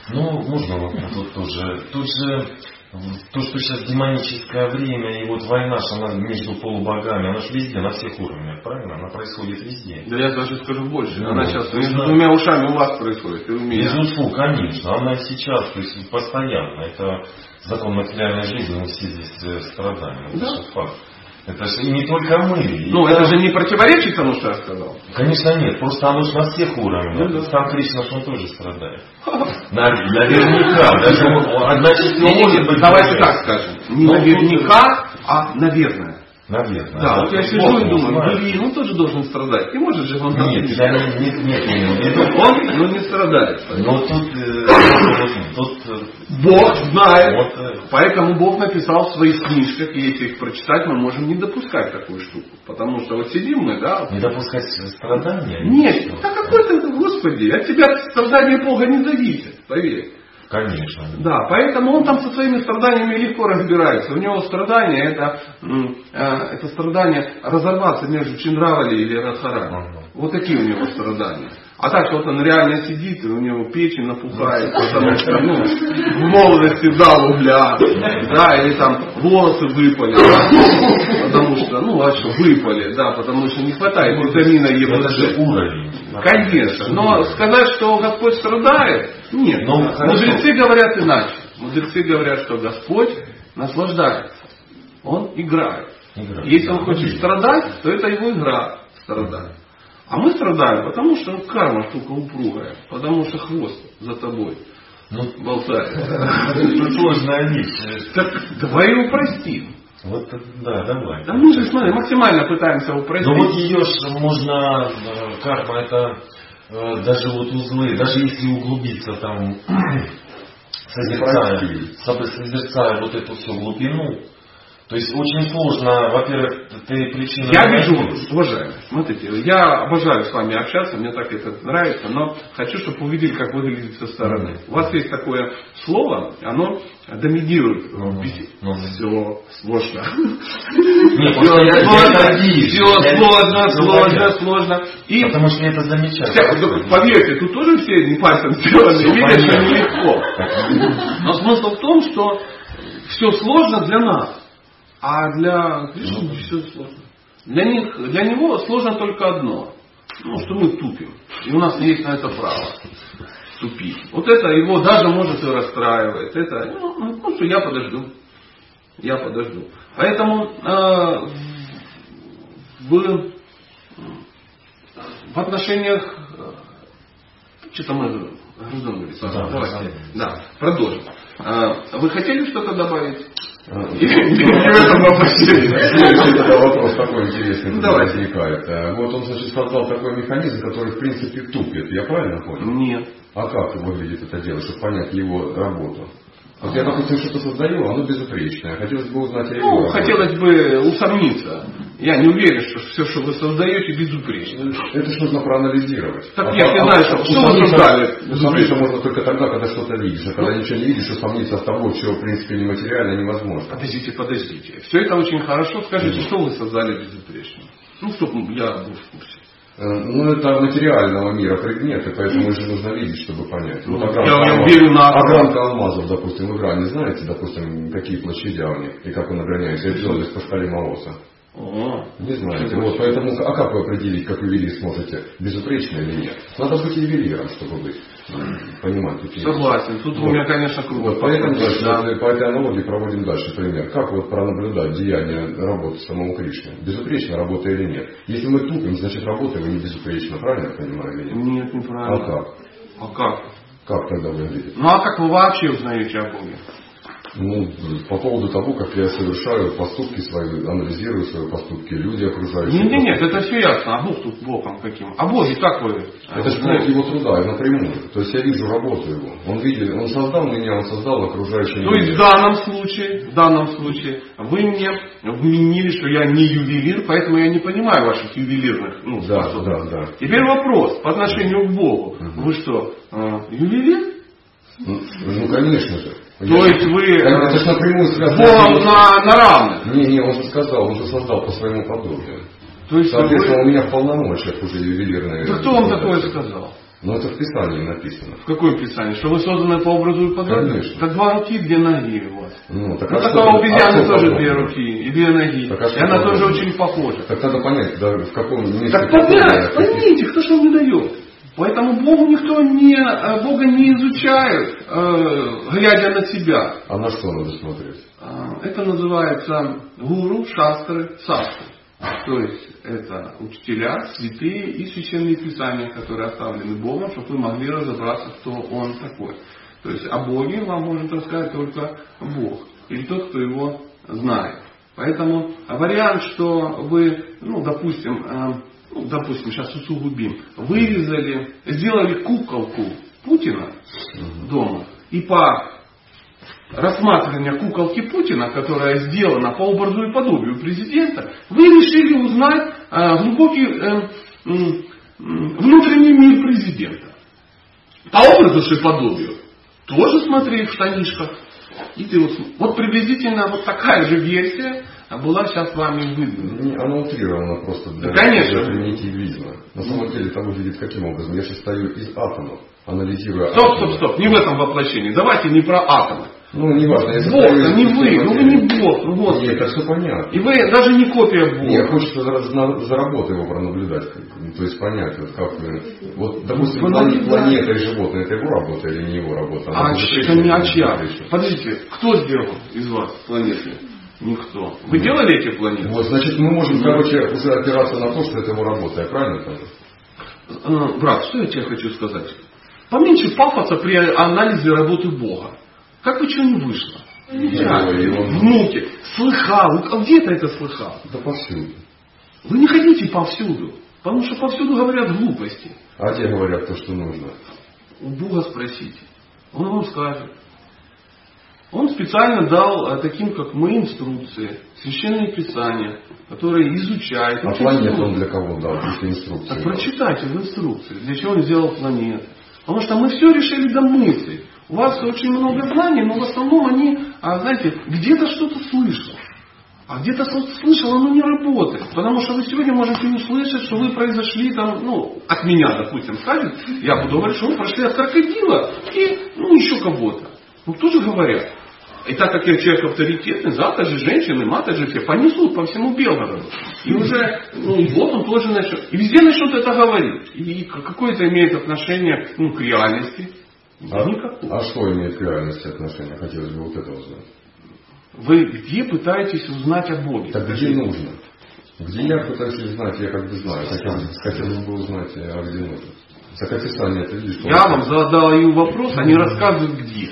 Ну, можно вот тут тоже. Тут же то, что сейчас демоническое время, и вот война, что она между полубогами, она же везде, на всех уровнях, правильно? Она происходит везде.
Да я даже скажу больше.
Ну,
Она сейчас между двумя ушами у вас происходит, и у меня.
Безусловно, конечно. Она и сейчас, то есть постоянно. Это закон материальной жизни, мы все здесь э, страдаем. Это
Да.
факт. Это же и не только мы. И
Ну,
там-
это же не противоречит тому, что я сказал.
Конечно нет, просто оно же на всех уровнях.
Ну да.
Сам Кришна, он тоже страдает. На- Наверняка. Даже одна часть
Не,
может быть
давайте так скажем. Не
Ну,
наверняка, а наверное.
Наверное.
Да, вот я сижу и думаю, блин, он тоже должен страдать. Не может же он там
Нет,
не
я не, не, нет, не имею в виду.
Он, ну, не страдает.
Но тут, э, тут э,
Бог знает.
вот, э,
Поэтому Бог написал в своих книжках, и если их прочитать, мы можем не допускать такую штуку. Потому что вот сидим мы, да,
не допускать страдания.
Нет, да какой ты, Господи, от тебя страдания Бога не зависит, поверь.
Конечно.
Да, поэтому он там со своими страданиями легко разбирается. У него страдания это, э, это страдание разорваться между Чинравали или Радхарани. Вот такие у него страдания. А так вот он реально сидит, и у него печень напухает, потому что ну, в молодости дал угля, да, или там волосы выпали, да, потому что, ну, а что, выпали, да, потому что не хватает витамина Е.
Это же уровень.
Конечно. Но сказать, что Господь страдает, нет.
Ну, хорошо.
Мудрецы говорят иначе. Мудрецы говорят, что Господь наслаждается. Он играет.
Игра.
Если он хочет страдать, то это его игра страдать. А мы страдаем, потому что карма штука упругая, потому что хвост за тобой
Ну,
болтается.
это сложная вещь.
Так давай его простим.
Вот, да, давай.
Да мы же, смотри, максимально пытаемся упростить.
Ну вот ее ж можно, э, карма это э, даже вот узлы, даже если углубиться там, созерцая, созерцая вот эту всю глубину, то есть очень сложно, во-первых, ты причину...
Я вижу, уважаемые, смотрите, я обожаю с вами общаться, мне так это нравится, но хочу, чтобы вы увидели, как выглядит со стороны. У вас есть такое слово, оно доминирует в беседе. Все сложно. Все сложно, сложно, сложно.
Потому что я это замечаю.
Хотя, ну, поверьте, тут тоже все не пальцем сделаны, видят, что нелегко. Но смысл в том, что все сложно для нас, а для Кришны все сложно. Для, них, для него сложно только одно, ну, что мы тупим. И у нас есть на это право тупить. Вот это его даже может и расстраивает. Это, ну, ну, что я подожду. Я подожду. Поэтому э, в, в отношениях э, что-то мы говорит.
Да, да.
Продолжим. А, Вы хотели что-то добавить? Не в этом вопросе?
Вопрос такой интересный
Ну,
возникает. Э, Вот он, значит, создал такой механизм, который, в принципе, тупит. Я правильно понял?
Нет.
А как выглядит это дело, чтобы понять его работу? Вот я, допустим, что-то создаю, оно безупречное. Хотелось бы узнать о его
Ну, хотелось бы усомниться. Я не уверен, что все, что вы создаете, безупречно.
Это ж нужно проанализировать.
Так
А
я не знаю, что- что вы создали?
Усомниться можно только тогда, когда что-то видишь. А когда
Ну.
ничего не видишь, усомниться с тобой, чего, в принципе, нематериально невозможно.
Подождите, подождите. Все это очень хорошо. Скажите, что вы создали безупречно? Ну, чтобы я был в курсе.
Э, Ну, это материального мира предметы, поэтому же нужно видеть, чтобы понять.
Ну,
Вот
я-
огранка
я верю на-
огранка алмазов, допустим, в Иране, знаете, допустим, какие площади у них и как он ограняется, и делались по шкале Маоса.
О,
Не знаете. Вот, поэтому, а как вы определить, как ювелир сможете, безупречно или нет? Надо быть ювелиром, чтобы быть, понимать вещи.
согласен. Тут у
Вот.
меня, конечно, круто.
Вот поэтому дальше,
Да.
по этой аналогии проводим дальше пример. Как вот пронаблюдать деяние работы самого Кришны? Безупречно работа или нет? Если мы тупим, значит работаем и не безупречно, правильно я понимаю или нет?
Нет,
А
неправильно.
как?
А как?
Как тогда выглядит?
Ну а как вы вообще узнаете о Боге?
Ну, по поводу того, как я совершаю поступки свои, анализирую свои поступки, люди окружающие.
Нет, нет, нет, это все ясно. А Бог тут Богом каким? А Боге как вы?
Это же плод его труда, напрямую. То есть я вижу работу его. Он видит, он создал меня, он создал окружающий
То есть в данном случае, в данном случае, вы мне вменили, что я не ювелир, поэтому я не понимаю ваших ювелирных ну,
Да,
способностей.
да, да.
Теперь вопрос по отношению к Богу.
Мгм.
Вы что, э, ювелир?
Ну, ну, конечно же.
То есть вы
Это же напрямую связано.
Богом на, на равных?
Не, не, он же сказал, он же создал по своему подобию.
То есть
Соответственно,
вы...
у меня в полномочиях уже ювелирные.
Да кто вам такое сказал?
Но это в Писании написано.
В каком писании? Что вы созданы по образу и подобию?
Конечно.
Так два руки, две ноги у вас.
Ну, так
Ну,
а
так
что-
у обезьяны
а
тоже две руки и две ноги.
Так а
и она тоже очень похожа.
Так надо понять, да, в каком месте...
Так
какое,
понять, поймите, кто что не дает. Поэтому Богу никто не, э, Бога не изучает, э, глядя на себя.
А на что надо смотреть?
А, Это называется гуру, шастры, састры. То есть это учителя, святые и священные писания, которые оставлены Богом, чтобы вы могли разобраться, кто Он такой. То есть о Боге вам может рассказать только Бог или тот, кто его знает. Поэтому вариант, что вы, ну, допустим, э, ну, допустим, сейчас усугубим, вырезали, сделали куколку Путина дома и по рассматривания куколки Путина, которая сделана по образу и подобию президента, вы решили узнать э, глубокий э, м, внутренний мир президента. По образу и подобию. Тоже смотри в штанишках. И ты вот, вот приблизительно вот такая же версия была сейчас вами выдана.
Не, Она утрирована просто для,
Да, конечно.
для примитивизма. На самом деле это выглядит каким образом? Я сейчас стою из атомов, анализируя
Стоп,
атомы.
стоп, стоп, не в этом воплощении. Давайте не про атомы.
Ну, не важно. я
Бог,
из
не вы, ну вы не Бог, ну вот.
Нет, это все понятно.
И вы даже не копия Бога.
Мне хочется за, за- работой его пронаблюдать, как- ну, то есть понять, вот как, вот, допустим,
наблюдаете.
планета и животные, это его работа или не его работа?
А,
Она
ч- это не а чья? Подождите, кто сделал из вас планеты? Никто. Вы делали эти планеты?
Вот, значит, мы можем, короче, уже опираться на то, что это его работа, я правильно понял?
Э, Брат, что я тебе хочу сказать? Поменьше пафоса при анализе работы Бога. Как бы что не вышло. Я, внуки, слыхал. Где ты это слыхал?
Да повсюду.
Вы не ходите повсюду. Потому что повсюду говорят глупости.
А те говорят то, что нужно.
У Бога спросите. Он вам скажет. Он специально дал э, таким, как мы, инструкции, священные писания, которые изучают.
А
сложно.
он для кого дал, если инструкции?
Так прочитайте в инструкции, для чего он сделал планеты. Потому что мы все решили до мысли. У вас очень много знаний, но в основном они, а, знаете, где-то что-то слышал. А где-то что-то слышал, оно не работает. Потому что вы сегодня можете услышать, что вы произошли там, ну, от меня, допустим, скажет, я буду говорить, что вы прошли от крокодила и, ну, еще кого-то. Ну, тоже говорят. И так как я человек авторитетный, завтра же женщины, маты же все понесут по всему Белгороду. И уже, ну и вот он тоже начнет. И везде начнут это говорить. И какое это имеет отношение ну, к реальности?
А,
никакого.
а что имеет к реальности отношение? Хотелось бы вот это узнать.
Вы где пытаетесь узнать о Боге?
Так где нужно? Где я пытаюсь узнать, я как бы знаю. Хотелось бы узнать, а где нужно. Так описание это видишь.
Я вам задаю вопрос, они рассказывают где.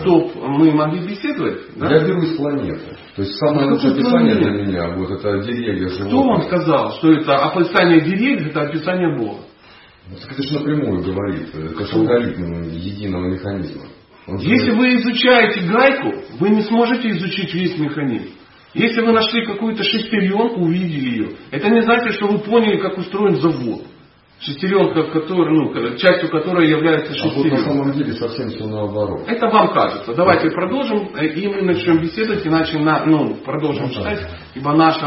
Чтоб мы могли беседовать, да?
Я беру из планеты. То есть самое
Ну,
лучшее описание для меня, вот это деревья, животные.
Кто вам сказал, что это описание деревьев, это описание Бога?
Так это же напрямую говорит. Это же алгоритм единого механизма. Он же-
Если вы изучаете гайку, вы не сможете изучить весь механизм. Если вы нашли какую-то шестеренку, увидели ее, это не значит, что вы поняли, как устроен завод. Шестеренка, которая, ну, частью которой является
А вот на
шестеренка.
самом деле совсем все наоборот.
Это вам кажется. Давайте продолжим, э, и мы начнем беседовать, иначе на, ну, продолжим
Ну, да.
читать, ибо наша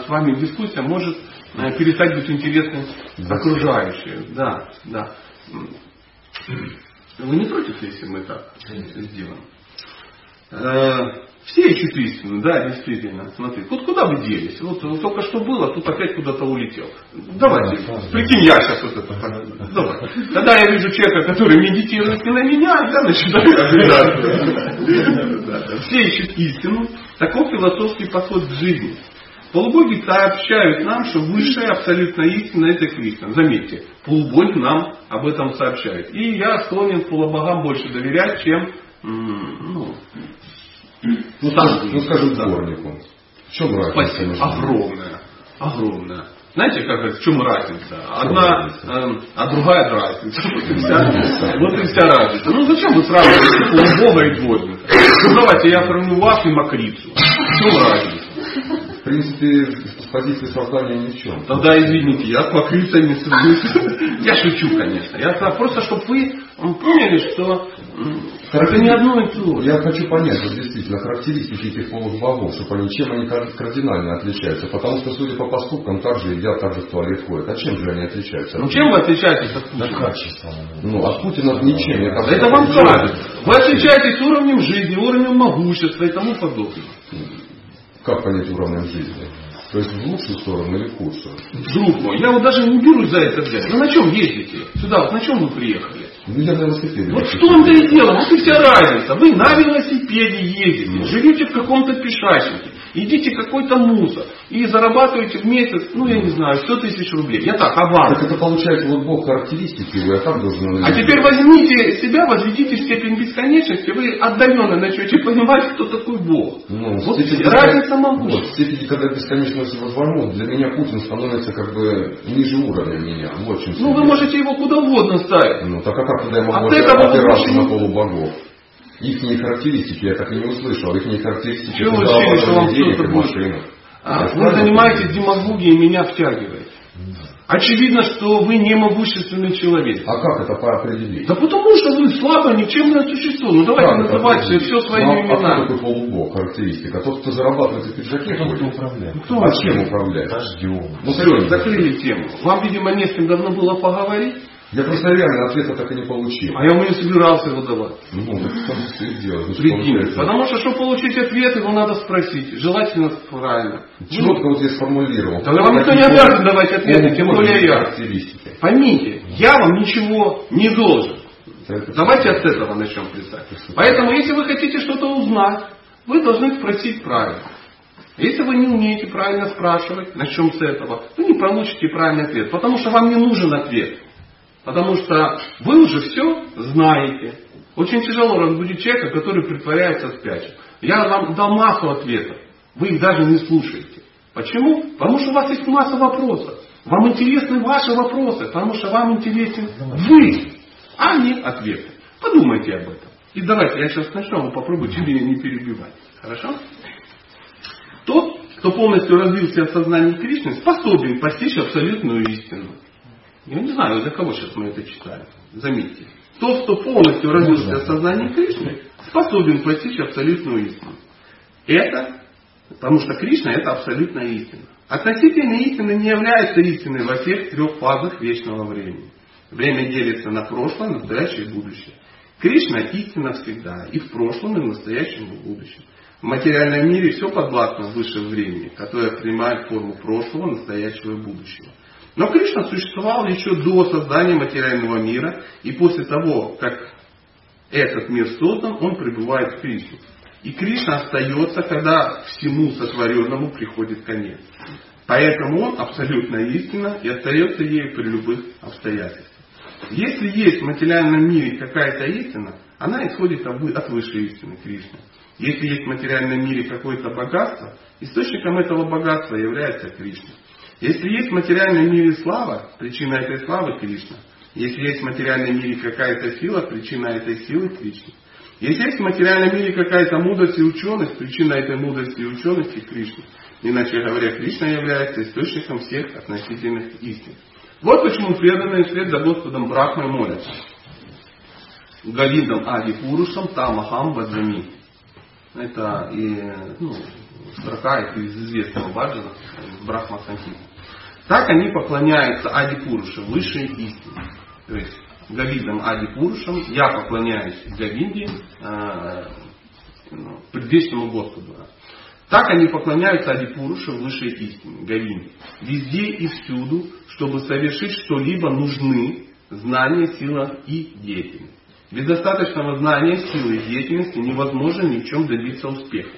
э, с вами дискуссия может э, перестать быть интересной
Да.
окружающим. Да, да. Вы не против, если мы так сделаем? Все ищут истину, да, действительно. Смотри, вот куда вы делись? Вот только что было, тут опять куда-то улетел. Давайте,
Да, да.
прикинь, я сейчас вот это. Давай. Когда я вижу человека, который медитирует не на меня, я начинаю обижаться. Все ищут истину. Таков философский подход к жизни. Полубоги сообщают нам, что высшая абсолютная истина это Кришна. Заметьте, полубоги нам об этом сообщают. И я склонен полубогам больше доверять, чем ну,
Ну, скажем, ну, скажем,
да.
дворнику. В чем разница?
Спасибо. Огромная. Огромная. Знаете, как это, в чем разница? Одна, э, а другая разница. Вот и, вся, вот и вся разница. Ну зачем вы сравниваете полубога и дворника? Ну давайте я сравню вас и мокрицу. В чем разница?
В принципе, с позиции создания ни в чем.
Тогда, извините, я с покрытыми Я шучу, конечно. Я просто, чтобы вы поняли, что это не одно и то.
Я хочу понять, вот действительно, характеристики этих полубогов, чтобы они, чем они кар- кардинально отличаются. Потому что, судя по поступкам, так же едят, так же в туалет ходят. А чем же они отличаются?
Ну чем вы отличаетесь от
Да
Путина?
качественно.
Ну, от Путина ничем. Я
Да это вам кажется. Вы отличаетесь уровнем жизни, уровнем могущества и тому подобное.
Как понять уровнем жизни? То есть в лучшую сторону или в худшую?
Друг мой, я вот даже не берусь за это взять. Вы на чем ездите? Сюда, вот на чем вы приехали?
Ну, я на велосипеде.
Вот в том-то и дело, вот и вся разница. Вы на велосипеде ездите, живете в каком-то пешачнике, едите какой-то мусор и зарабатываете в месяц, ну я не знаю, 100 тысяч рублей. Я так,
Так
аванс.
это получается, вот Бог характеристики, вы, а как должен
А
анализировать?
теперь возьмите себя, возведите в степень бесконечности, вы отдаленно начнете понимать, кто такой Бог.
Ну,
Вот
степени-
разница могущества.
Вот, в степени, когда бесконечность возьму, для меня Путин становится как бы ниже уровня меня. Вот чем
Ну вы можете его куда угодно ставить.
Ну, так а как тогда я могу
От этого
опираться на полубогов? Их характеристики я так и не услышал. Их характеристики
Чего вы
это
решили, что вам
зарабатывание денег
кто-то
и
будет?
машина.
А, вы
понимаю?
демагогией и меня втягиваете. Очевидно, что вы не могущественный человек.
А как это по определить?
Да потому что вы слабое, никчемное существо. Ну давайте
Как
называть
определить?
все своими
Ну, а кто
именами.
такой полубог, характеристика? Тот, кто зарабатывает в пиджаке
Кто
ходит?
управляет?
Кто
А чем управляет?
Дождем.
Ну,
Все,
кто
закрыли тему. Вам, видимо, не с кем давно было поговорить,
Я просто реально ответа так и не получил.
а я ему не собирался его давать.
Ну, что делать. Значит,
Прикинь. Потому что, чтобы получить ответ, его надо спросить. Желательно правильно.
Четко вот я сформулировал.
Да вам никто не обязан давать ответы, тем более я. Поймите, я вам ничего не должен. Давайте от этого начнем писать. Поэтому, если вы хотите что-то узнать, вы должны спросить правильно. Если вы не умеете правильно спрашивать, начнем с этого, вы не получите правильный ответ, потому что вам не нужен ответ. Потому что вы уже все знаете. Очень тяжело разбудить человека, который притворяется спящим. Я вам дал массу ответов. Вы их даже не слушаете. Почему? Потому что у вас есть масса вопросов. Вам интересны ваши вопросы, потому что вам интересен вы, а не ответы. Подумайте об этом. И давайте, я сейчас начну, вы попробуйте меня не перебивать. Хорошо? Тот, кто полностью развился в сознании Кришны, способен постичь абсолютную истину. Я не знаю, для кого сейчас мы это читаем. Заметьте. Тот, кто полностью развился в сознании Кришны, способен постичь абсолютную истину. Это, потому что Кришна это абсолютная истина. Относительная истина не является истиной во всех трех фазах вечного времени. Время делится на прошлое, настоящее и будущее. Кришна истина всегда, и в прошлом, и в настоящем, и в будущем. В материальном мире все подвластно высшему времени, которое принимает форму прошлого, настоящего и будущего. Но Кришна существовал еще до создания материального мира, и после того, как этот мир создан, он пребывает в Кришне. И Кришна остается, когда всему сотворенному приходит конец. Поэтому он абсолютно истина и остается ею при любых обстоятельствах. Если есть в материальном мире какая-то истина, она исходит от высшей истины Кришны. Если есть в материальном мире какое-то богатство, источником этого богатства является Кришна. Если есть в материальном мире слава, причина этой славы Кришна. Если есть в материальном мире какая-то сила, причина этой силы Кришна. Если есть в материальном мире какая-то мудрость и ученость, причина этой мудрости и учености Кришна. Иначе говоря, Кришна является источником всех относительных истин. Вот почему преданные вслед за Господом Брахмой молятся. Галидом Ади Пурушам Тамахам Баджами. Это и, ну, строка из известного баджана Брахма Санхита. Так они поклоняются Ади Пуруше, высшей истине. То есть Гавидам Ади Пурушам, я поклоняюсь Гавинде, э, ну, предвечному Господу. Так они поклоняются Адипуруше высшей истине, Гавинде. Везде и всюду, чтобы совершить что-либо, нужны знания, сила и деятельность. Без достаточного знания, силы и деятельности невозможно ни в чем добиться успеха.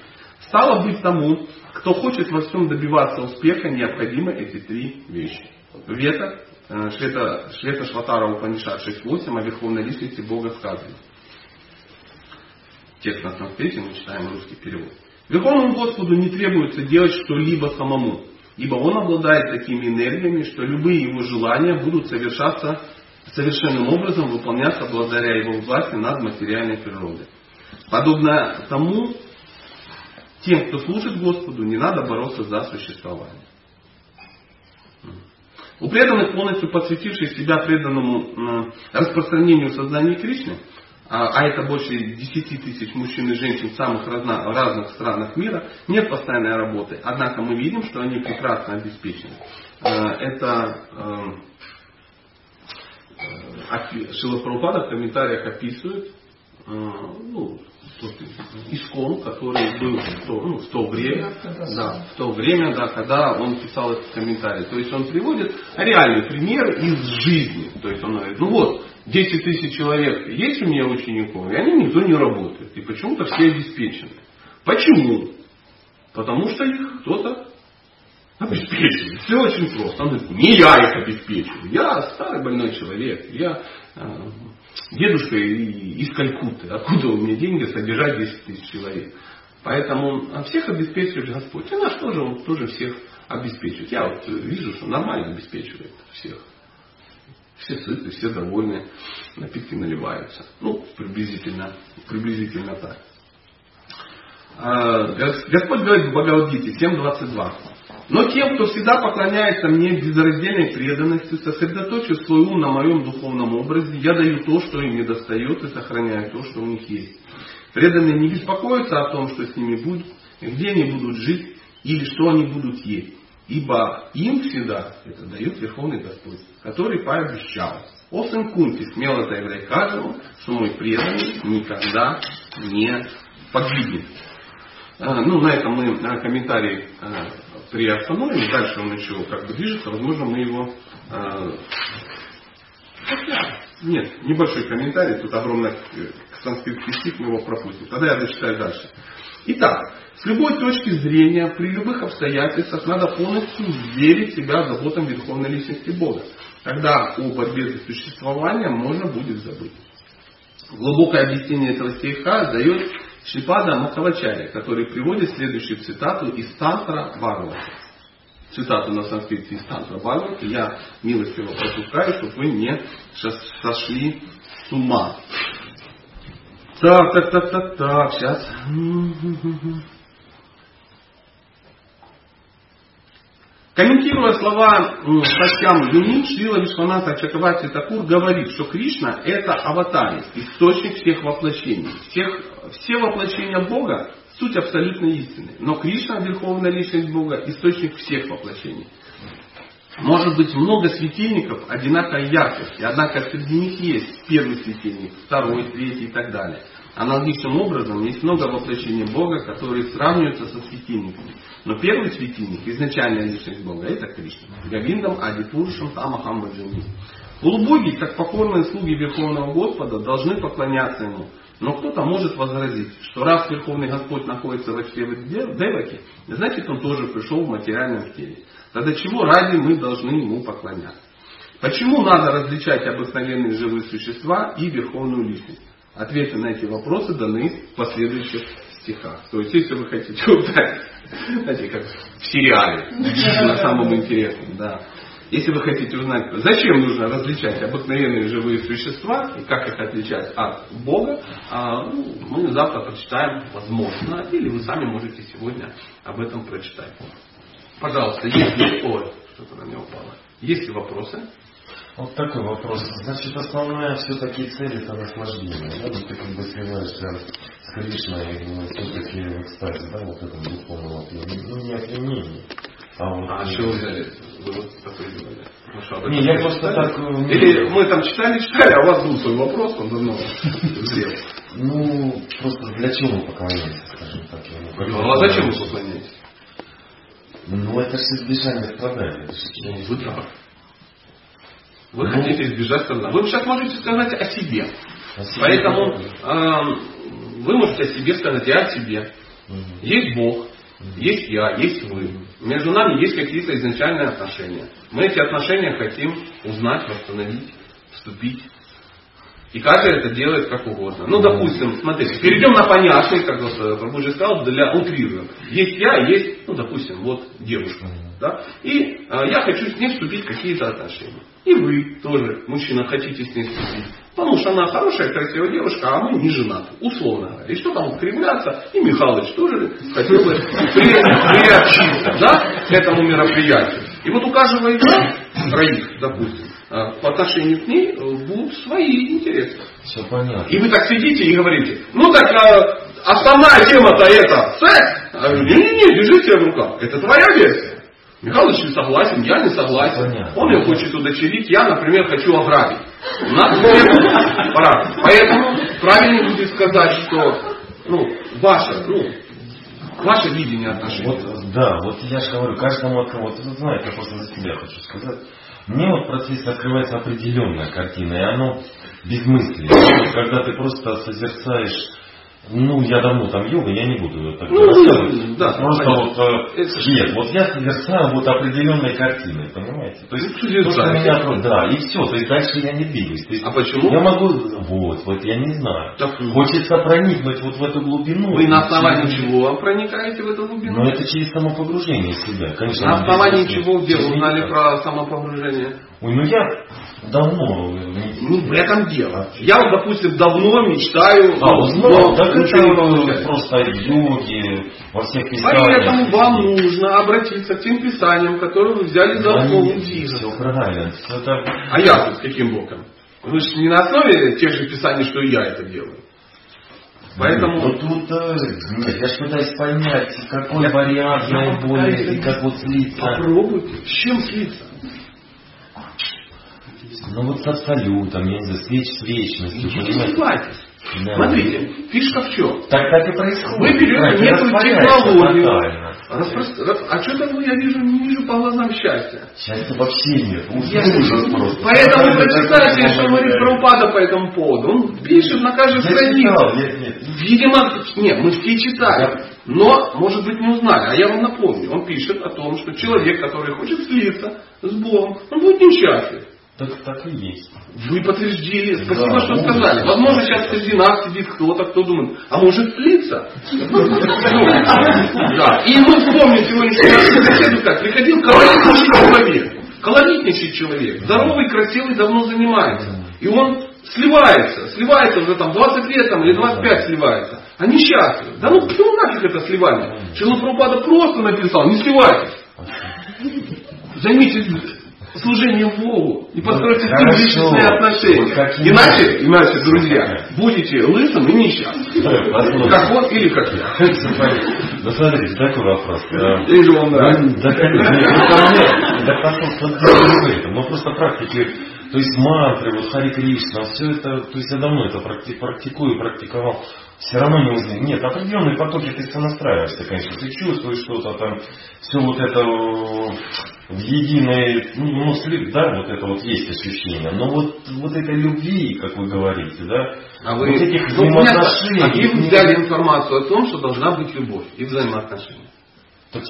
Стало быть тому, кто хочет во всем добиваться успеха, необходимы эти три вещи. Вета, э, Швета, Швета Шватара Упанишат 6.8 о Верховной Личности Бога сказано. Текст на санскрите, мы читаем русский перевод. Верховному Господу не требуется делать что-либо самому, ибо Он обладает такими энергиями, что любые Его желания будут совершаться совершенным образом, выполняться благодаря Его власти над материальной природой. Подобно тому, Тем, кто служит Господу, не надо бороться за существование. У преданных, полностью посвятивших себя преданному распространению сознания Кришны, а, а это больше 10 тысяч мужчин и женщин самых разно, разных странах мира, нет постоянной работы. Однако мы видим, что они прекрасно обеспечены. А, это э, Шила Прабхупада в комментариях описывает ну, Искон, который был в то, ну, в то время, да, в то время, да, когда он писал этот комментарий. То есть он приводит реальный пример из жизни. То есть он говорит, ну вот, 10 тысяч человек есть у меня учеников, и они никто не работает. И почему-то все обеспечены. Почему? Потому что их кто-то обеспечивает. Все очень просто. Он говорит, не я их обеспечиваю. Я старый больной человек. Я э, дедушка из Калькутты. Откуда у меня деньги содержать 10 тысяч человек? Поэтому а всех обеспечивает Господь. И наш тоже, он тоже всех обеспечивает. Я вот вижу, что нормально обеспечивает всех. Все сыты, все довольны, напитки наливаются. Ну, приблизительно, приблизительно так. А, Господь говорит в Бхагавадгите 7.22. Но тем, кто всегда поклоняется мне безраздельной преданностью, сосредоточив свой ум на моем духовном образе, я даю то, что им не достает, и сохраняю то, что у них есть. Преданные не беспокоятся о том, что с ними будет, где они будут жить или что они будут есть. Ибо им всегда это дает Верховный Господь, который пообещал. Осен Кунти смело заявляет каждому, что мой преданный никогда не погибнет. А, ну, на этом мы на комментарий а, приостановим. Дальше он еще как бы движется. Возможно, мы его... Хотя, нет, небольшой комментарий. Тут огромный э, санскритский стих, мы его пропустим. Тогда я дочитаю дальше. Итак, с любой точки зрения, при любых обстоятельствах надо полностью верить себя заботам Верховной Личности Бога. Тогда о борьбе за существование можно будет забыть. Глубокое объяснение этого стиха дает Шипада Махавачаря, который приводит следующую цитату из Тантра Бхагавата. Цитату на санскрите из Тантра Бхагавата я милостиво пропускаю, чтобы вы не сошли с ума. Так, так, так, так, так, сейчас. Комментируя слова Сатьям Юни, Шрила Вишваната Чакавати Такур говорит, что Кришна это аватарий, источник всех воплощений. Всех, все воплощения Бога суть абсолютно истины. Но Кришна, Верховная Личность Бога, источник всех воплощений. Может быть много светильников одинаковой яркости, однако среди них есть первый светильник, второй, третий и так далее. Аналогичным образом есть много воплощений Бога, которые сравниваются со светильниками. Но первый светильник, изначальная личность Бога, это Кришна. Гавиндам, Адипурушам, Тамахам Баджани. Полубоги, как покорные слуги Верховного Господа, должны поклоняться Ему. Но кто-то может возразить, что раз Верховный Господь находится в чреве Деваки, значит Он тоже пришел в материальном теле. Тогда чего ради мы должны ему поклоняться? Почему надо различать обыкновенные живые существа и верховную личность? Ответы на эти вопросы даны в последующих стихах. То есть, если вы хотите узнать, знаете, как в сериале, на самом интересном, да. Если вы хотите узнать, зачем нужно различать обыкновенные живые существа и как их отличать от Бога, а, ну, мы завтра прочитаем, возможно, или вы сами можете сегодня об этом прочитать. Пожалуйста, есть ли ой, что-то на меня упало. Есть ли вопросы?
Вот такой вопрос. Значит, основная все-таки цель это наслаждение. Да? Вот ты как бы сливаешься с Кришной, ну, все-таки в экстазе, да, вот это духовного опьянения. Ну, не опьянение.
А, вот, а что вы взяли? Вы вот такой делали?
Ну, не, я просто читали? так...
Э, Или мы там читали, читали, а у вас был свой вопрос, он давно зрел.
Ну, просто для чего вы поклоняетесь, скажем так?
Ну, а зачем вы поклоняетесь?
Ну, это же избежание страданий.
Вы правы. Вы ну, хотите избежать страданий. Вы сейчас можете сказать о себе. О себе Поэтому э, вы можете о себе сказать, я о себе. Угу. Есть Бог, есть я, есть вы. Между нами есть какие-то изначальные отношения. Мы эти отношения хотим узнать, восстановить, вступить и каждый это делает как угодно. Ну, допустим, смотрите, перейдем на понятие, как э, Прабhu уже сказал, для утрируем. Есть я, есть, ну, допустим, вот девушка. Да? И э, я хочу с ней вступить в какие-то отношения. И вы тоже, мужчина, хотите с ней вступить. Потому что она хорошая, красивая девушка, а мы не женаты, условно говоря. И что там кривляться, и Михалыч тоже хотел бы при, приобщиться да, к этому мероприятию. И вот у каждого из нас, троих, допустим, э, по отношению к ней э, будут свои интересы.
Все понятно.
И вы так сидите и говорите, ну так э, основная тема-то это секс. А не-не-не, держи себя в руках. Это твоя версия. Михалыч не согласен, я не согласен.
Понятно.
Он ее хочет удочерить, я, например, хочу ограбить. У нас пора. Поэтому правильно будет сказать, что ну, ваше, ну, ваше видение отношений.
Вот, да, вот я же говорю, каждому от кого-то, вот, знаете, я просто за себя хочу сказать. Мне вот в процессе открывается определенная картина, и оно безмыслие. Когда ты просто созерцаешь ну, я давно там йога, я не буду это так
Ну,
рассказывать.
да,
Просто вот, э,
Это
нет, вот я созерцаю вот определенные картины, понимаете? То есть,
Ну,
то, что меня, да, и все, то есть дальше я не двигаюсь. То есть,
А почему?
Я могу, вот, вот, я не знаю.
Так,
Хочется проникнуть вот в эту глубину.
Вы на основании чего проникаете в эту глубину?
Но это через самопогружение себя, конечно.
На основании чего где узнали про самопогружение?
Ой, ну я давно...
Ну, в этом дело. Я вот, допустим, давно мечтаю...
А,
ну, но
так это просто йоги, во всех
Поэтому
писаниях.
вам нужно обратиться к тем писаниям, которые вы взяли за основу
Все правильно. Это...
А я тут каким боком? Вы же не на основе тех же писаний, что и я это делаю. Поэтому
Ну тут, э, нет, я же пытаюсь понять, какой вариант
я
наиболее
пытаюсь
и как вот слиться.
попробуйте. С чем слиться?
Ну вот с абсолютом, я не знаю, с, веч- с вечностью,
Не ошибайтесь.
Да.
Смотрите, фишка в чем?
Так так и происходит.
Вы берете
Знаете,
некую технологию.
тотально.
Распрос- ра- А что там я вижу, не вижу по глазам счастья?
Счастья вообще нет. Ужас,
Я-
ужас просто.
Поэтому
Такой
прочитайте, что говорит. Прабхупада по этому поводу. Он пишет на каждой
Я
странице.
читал, нет, нет.
Видимо, нет, мы все читаем. Но, может быть, не узнали. А я вам напомню. Он пишет о том, что человек, который хочет слиться с Богом, он будет несчастлив.
Так, так и есть.
Вы подтвердили. Спасибо,
Да,
что
ужас.
сказали. Возможно, сейчас среди нас сидит кто-то, кто думает, а может слиться? Ну, Да. И мы вспомним сегодняшнюю нашу беседу, как приходил колоритнейший человек. Колоритнейший человек. Здоровый, красивый, давно занимается. И он сливается. Сливается уже там 20 лет там, или 25 сливается. А несчастлив. Да ну почему нафиг это сливание? Шилапрапада просто написал, не сливайтесь. Займитесь служением Богу и постройте
Хорошо.
личностные отношения.
Какие-
Иначе, иначе, друзья, будете лысым и несчастным. Как он или как я.
Ну смотрите, такой вопрос.
Или же вам нравится.
Да, конечно, да посол, но просто практики, то есть мантры, вот Хари Кришна, все это, то есть я давно это практи- практикую, практиковал, все равно не узнаю. Нет, определенные потоки ты сонастраиваешься, конечно, ты чувствуешь что-то там, все вот это в единой, ну, ну, да, вот это вот есть ощущение, но вот, вот этой любви, как вы говорите, да,
А вы,
вот этих
ну,
взаимоотношений,
а где вы взяли информацию о том, что должна быть любовь и взаимоотношения?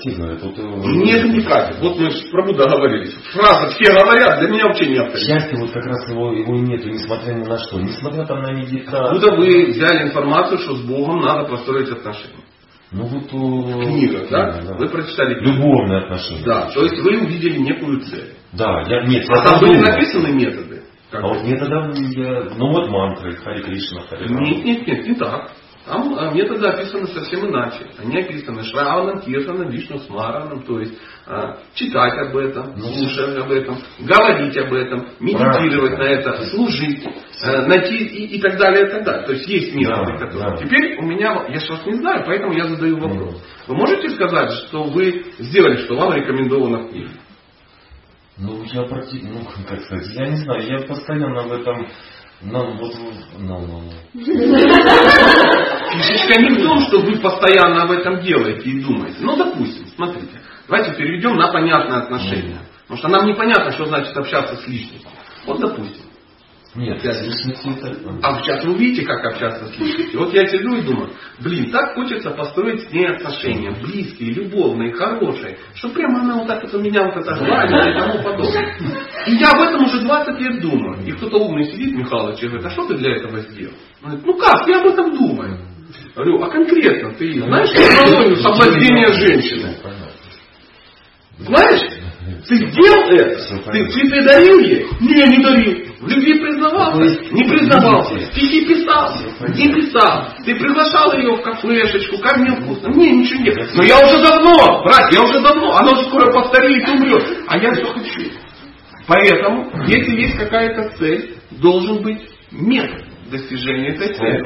Сильно это вот, э,
Нет, не Катя. Вот мы с Прабу договорились. Фраза все говорят, для меня вообще не авторитет.
Счастья вот как раз его, его нету, несмотря ни на что. Несмотря там на медитацию.
Откуда вы взяли информацию, что с Богом надо построить отношения?
Ну вот у...
Книга, да? Вы прочитали книгу.
Любовные отношения.
Да, то есть вы увидели некую цель.
Да, я, нет, я
А там были написаны методы. Как
А вот методом я... Ну вот мантры, Хари Кришна, Хари.
Нет, нет, нет, не так. Там а, методы описаны совсем иначе. Они описаны Шраваном, Киртаном, Вишну Смараном, то есть а, читать об этом,
Ну,
слушать об этом, говорить об этом, медитировать на это, служить, а, найти и, и так далее, и так далее. То есть есть методы,
Да,
которые.
да.
Теперь у меня, я же вас не знаю, поэтому я задаю вопрос. Вы можете сказать, что вы сделали, что вам рекомендовано в книге?
Ну я практи... Ну как сказать, я не знаю, я постоянно в этом... Ну, вот, ну, ну.
Фишечка не в том, что вы постоянно об этом делаете и думаете. Ну, допустим, смотрите. Давайте переведем на понятное отношение. Потому что нам непонятно, что значит общаться с личностью. Вот, допустим.
Нет,
Я-
личности это...
А сейчас вы увидите, как общаться с личностью. Вот я сижу и думаю, блин, так хочется построить с ней отношения, близкие, любовные, хорошие, что прямо она вот так вот у меня вот это гладила и тому подобное. И я об этом уже 20 лет думаю. И кто-то умный сидит, Михалыч, и говорит, а что ты для этого сделал? Он говорит, ну как, я об этом думаю. Говорю, а конкретно ты знаешь технологию соблазнения женщины? Знаешь? Ты сделал это? Ты
понятно.
цветы дарил ей? Не, не дарил. В любви признавался? Не признавался. Стихи писал? Не писал. Ты приглашал ее в кафешечку, кормил вкусно? Не, ничего нет. Но я уже давно, брат, я уже давно. Она уже скоро постареет и умрет. А я все хочу. Поэтому, если есть какая-то цель, должен быть метод достижения этой цели.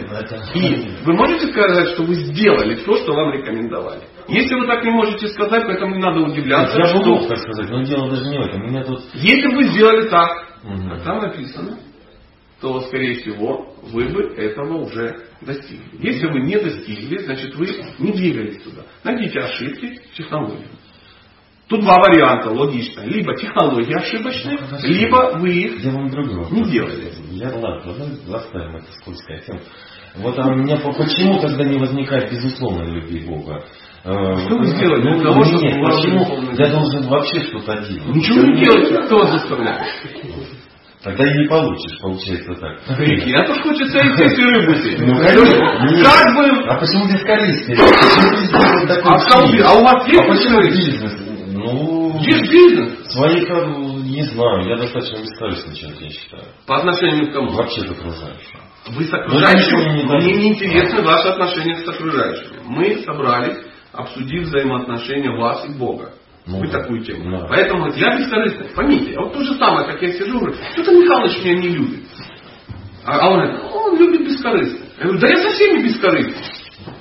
И вы можете сказать, что вы сделали то, что вам рекомендовали? Если вы так не можете сказать, поэтому не надо удивляться,
Я
что
мог так сказать, но дело даже не в этом. Меня тут...
если бы вы сделали так,
Мгм.
как там написано, то, скорее всего, вы бы этого уже достигли. Если вы не достигли, значит вы не двигались туда. Найдите ошибки в технологии. Тут два варианта логично. Либо технологии ошибочные,
Ну, хорошо.
либо вы их. Не делали.
Я ладно, оставим это скользкая тема. Вот а у меня по- почему тогда не возникает безусловной любви Бога? Э,
Что вы сделали для
ну,
того, чтобы
нет, почему я должен вообще что-то делать?
ничего не делаете. Кто вас заставляет?
Тогда и не получишь, получается так.
А то хочется и сесть, и рыбу.
Ну, конечно.
Как бы...
А почему бескорыстие? Почему везде вот такой
А, а у вас есть
А почему бизнес? Ну,
Есть бизнес.
своих, э, не знаю, я достаточно бескорыстный человек, я считаю.
По отношению к кому?
Вообще к окружающим.
Вы с окружающими, мне не интересны ваши отношения с окружающими. Мы собрались обсудить взаимоотношения вас и Бога.
Ну
Вы такую тему.
Да.
Поэтому я бескорыстный. Поймите, вот то же самое, как я сижу, говорю, что-то Михалыч меня не любит. А, а он говорит, «Ну, он любит бескорыстно. Я говорю, да я со всеми бескорыстный.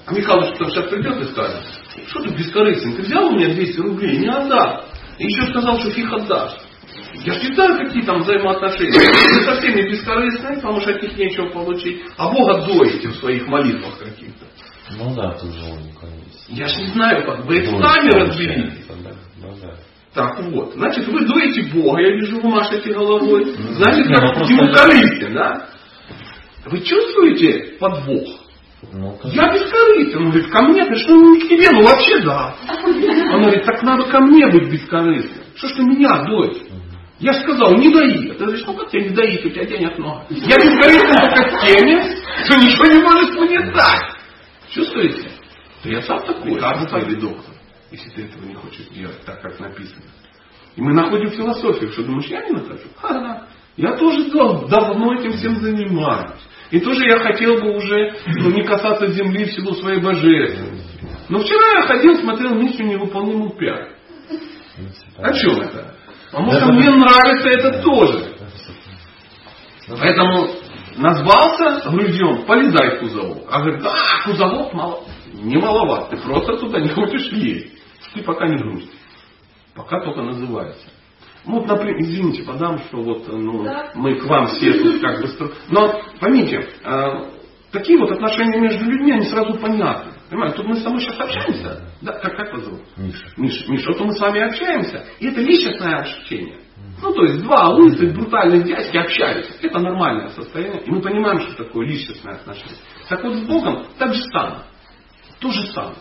А Михалыч потом сейчас придет и скажет, что ты бескорыстный, ты взял у меня 200 рублей, не отдал. И еще сказал, что фиг отдашь. Я же не знаю, какие там взаимоотношения. Вы со всеми бескорыстны, потому что от них нечего получить. А Бога доите в своих молитвах каких-то.
Ну да, тоже логика есть.
Я же не знаю, как вы это сами разберитесь. Так вот, значит, вы доите Бога, я вижу, вы машете головой. Значит, как
просто
ему корыстен, да? Вы чувствуете подвох?
Ну,
Я бескорыстен. Он говорит, ко мне, ты что, ну к тебе, ну вообще да. Он говорит, так надо ко мне быть бескорыстным. Что ж ты меня доишь? Я же сказал, не дои. Ты говоришь, ну как тебя не доить, у тебя денег много. Я бескорыстен только с теми, кто ничего не может мне дать. Чувствуете? Да я сам такой. Лекарство или доктор, если ты этого не хочешь делать, так как написано. И мы находим философию, что думаешь, я не нахожу? Ага. Я тоже дав- давно этим всем занимаюсь. И тоже я хотел бы уже ну, не касаться земли в силу своей божественности. Но вчера я ходил, смотрел миссию невыполнимую 5.
в принципе,
О чем это? Потому что
Это-
мне нравится это тоже. Поэтому назвался грузем, полезай в кузовок. А говорит, да, кузовок мало. Не маловат, ты просто туда не хочешь лезть. Ты пока не грузь. Пока только называется. Ну, вот, например, извините, подам, что вот ну,
Да.
мы к вам все тут как бы... Но поймите, э, такие вот отношения между людьми, они сразу понятны. Понимаете, тут мы с тобой сейчас общаемся. Да, как, как вас зовут?
Миша.
Миша, Миша, вот мы с вами общаемся, и это личностное общение. Ну, то есть два лысых, брутальных дядьки общаются. Это нормальное состояние. И мы понимаем, что такое личностное отношение. Так вот с Богом так же самое. То же самое.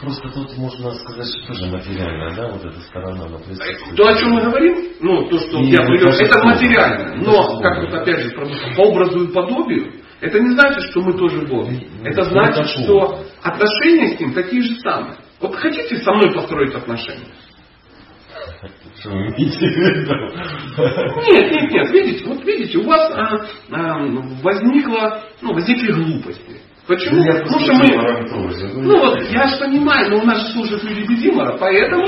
Просто тут можно сказать, что тоже материальная, да, вот эта сторона, но присутствует.
То, о чем мы говорим, ну, то, что
И
я
это
привел, это
Бог.
материально.
Это
Но, как вот опять же, по образу и подобию, это не значит, что мы тоже боги. Это значит,
это
что отношения с ним такие же самые. Вот хотите со мной построить отношения?
Что вы имеете в виду?
Нет, нет, нет, видите, вот видите, у вас а, а, возникло, ну, возникли глупости. Почему?
Ну, я
Потому что мы,
тоже.
ну вот, я же понимаю, но у нас служат люди без юмора, поэтому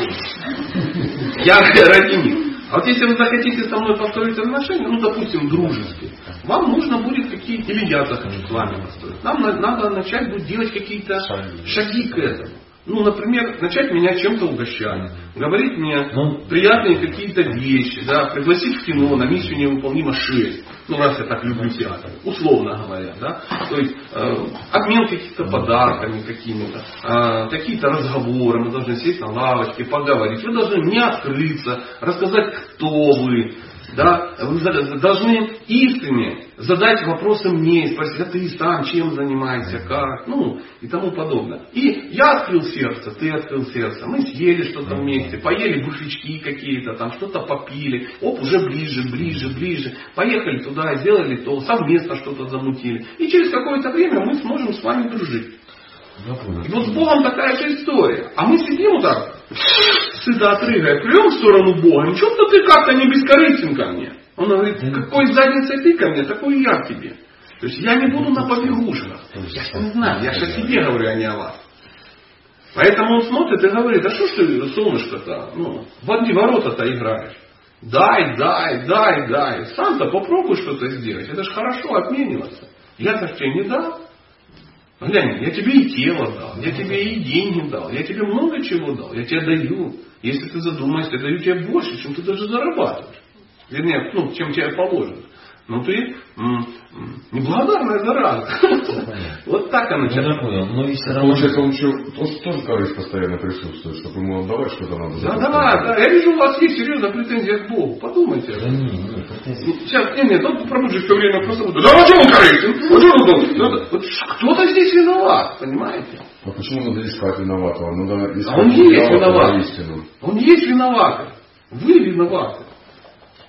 я ради них. А вот если вы захотите со мной построить отношения, ну, допустим, дружеские, вам нужно будет какие-то, или я захочу с вами построить, нам на- надо начать будет делать какие-то
шаги
к этому. Ну, например, начать меня чем-то угощать, говорить мне
Ну,
приятные какие-то вещи, да, пригласить в кино на миссию невыполнима 6. Ну, раз я так люблю театр, условно говоря, да. То есть э, обмен каких-то подарками какими-то, э, какие-то разговоры, мы должны сесть на лавочке, поговорить. Вы должны мне открыться, рассказать, кто вы, да, вы должны искренне задать вопросы мне, спросить, а ты сам чем занимаешься, как, ну и тому подобное. И я открыл сердце, ты открыл сердце, мы съели что-то вместе, поели буфички какие-то, там что-то попили, оп, уже ближе, ближе, ближе, поехали туда, сделали то, совместно что-то замутили. И через какое-то время мы сможем с вами дружить. И вот с Богом такая же история. А мы сидим вот так, с стыда отрыгай, плюем в сторону Бога, ничего-то ты как-то не бескорыстен ко мне. Он говорит, какой задницей ты ко мне, такой я к тебе. То есть я не буду на побегушках. Я ж не знаю, я же о себе говорю, а не о вас. Поэтому он смотрит и говорит, а что ж ты, солнышко-то, ну, в одни ворота-то играешь. Дай, дай, дай, дай. Сам-то попробуй что-то сделать. Это же хорошо обмениваться. Я-то тебе не дал. Глянь, я тебе и тело дал, я тебе и деньги дал, я тебе много чего дал, я тебе даю. Если ты задумаешься, я даю тебе больше, чем ты даже зарабатываешь. Вернее, ну, чем тебе положено. Но ты неблагодарная зараза. Вот так она
Ну,
сейчас.
понял. Но и все равно...
Получается, он еще он тоже корысть постоянно присутствует, чтобы ему отдавать что-то надо.
Да, да, да. Я вижу, у вас есть серьезная претензия к Богу. Подумайте.
Да не, не, претензий.
Сейчас, нет, нет, он пробует все время просто будет. Да почему он корыстен? Ну, вот Кто-то здесь виноват, понимаете?
А почему надо искать виноватого? Надо искать
А он есть виноват. Он есть виноватый. Вы виноваты.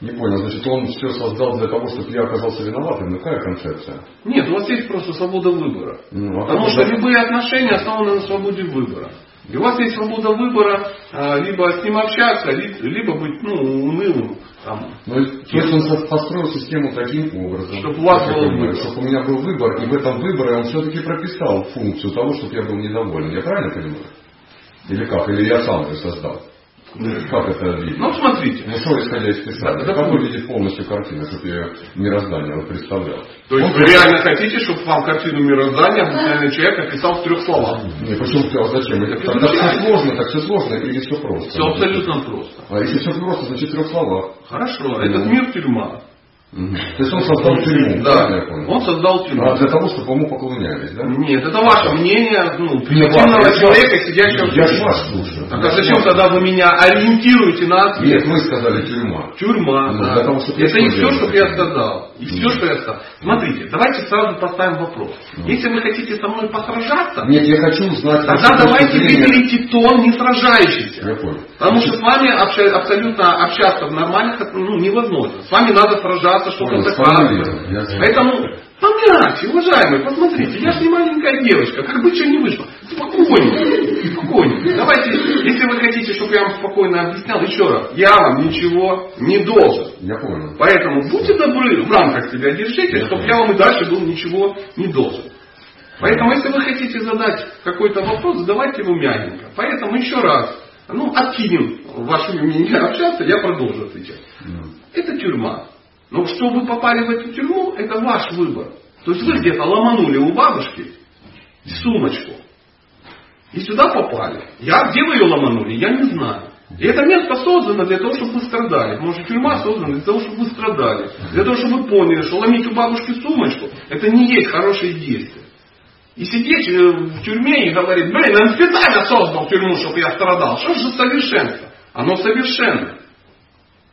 Не понял, значит, он все создал для того, чтобы я оказался виноватым. Ну, какая концепция?
Нет, у вас есть просто свобода выбора.
Ну, а
Потому что
же-
любые отношения основаны на свободе выбора. И у вас есть свобода выбора а, либо с ним общаться, ли- либо быть ну, унылым. Там.
Ну, то есть он построил систему таким образом,
Чтоб у вас был
понимаю,
выбор.
чтобы у меня был выбор, и в этом выборе он все-таки прописал функцию того, чтобы я был недоволен. Я правильно понимаю? Или как? Или я сам это создал? Ну, как это видно?
Ну, смотрите.
Ну что, исходя из Писания?
Да,
как
да.
выглядит полностью картина, чтобы я мироздание вот представлял?
То есть
Он
вы реально хотите, чтобы вам картину мироздания обыкновенный человек описал в трех словах?
Не, почему а зачем? Это, тогда все сложно, так все сложно или все просто?
Все абсолютно просто.
А если все просто, значит в трех словах.
Хорошо, этот мир тюрьма.
То есть он создал тюрьму,
Да,
я понял?
он создал тюрьму.
А для того, чтобы ему поклонялись, да?
Нет, это ваше мнение, ну,
Не
примитивного
я
человека, сидящего в
Я
тюрьме.
вас слушаю.
Так а зачем тогда вы меня ориентируете на ответ?
Нет, вы сказали тюрьма.
Тюрьма,
Ну,
да.
для того, чтобы
Это
я что
все, что я сказал. И все, что я сказал. Смотрите, давайте сразу поставим вопрос. Если вы хотите со мной посражаться,
Нет, я хочу узнать...
тогда давайте выберите тон не сражающийся.
Я понял.
Потому что с вами абсолютно общаться в нормальных ну, невозможно. С вами надо сражаться, что-то
Понял,
доказывать.
сформулировал. Я знаю.
Поэтому помягче, уважаемые, посмотрите, я же не маленькая девочка, как бы что не вышло. Спокойненько, спокойненько. Давайте, если вы хотите, чтобы я вам спокойно объяснял, еще раз, я вам ничего не должен.
Я понял.
Поэтому будьте добры, в рамках себя держите, чтобы я вам и дальше был ничего не должен. Поэтому, если вы хотите задать какой-то вопрос, задавайте его мягенько. Поэтому еще раз, ну, откинем ваше умение общаться, я продолжу отвечать.
Мгм.
Это тюрьма. Но что вы попали в эту тюрьму, это ваш выбор. То есть вы где-то ломанули у бабушки сумочку. И сюда попали. Я, где вы ее ломанули, я не знаю. И это место создано для того, чтобы вы страдали. Может, тюрьма создана для того, чтобы вы страдали. Для того, чтобы вы поняли, что ломить у бабушки сумочку, это не есть хорошее действие. И сидеть э, в тюрьме и говорить, блин, он специально создал тюрьму, чтобы я страдал. Что же совершенство? Оно совершенно.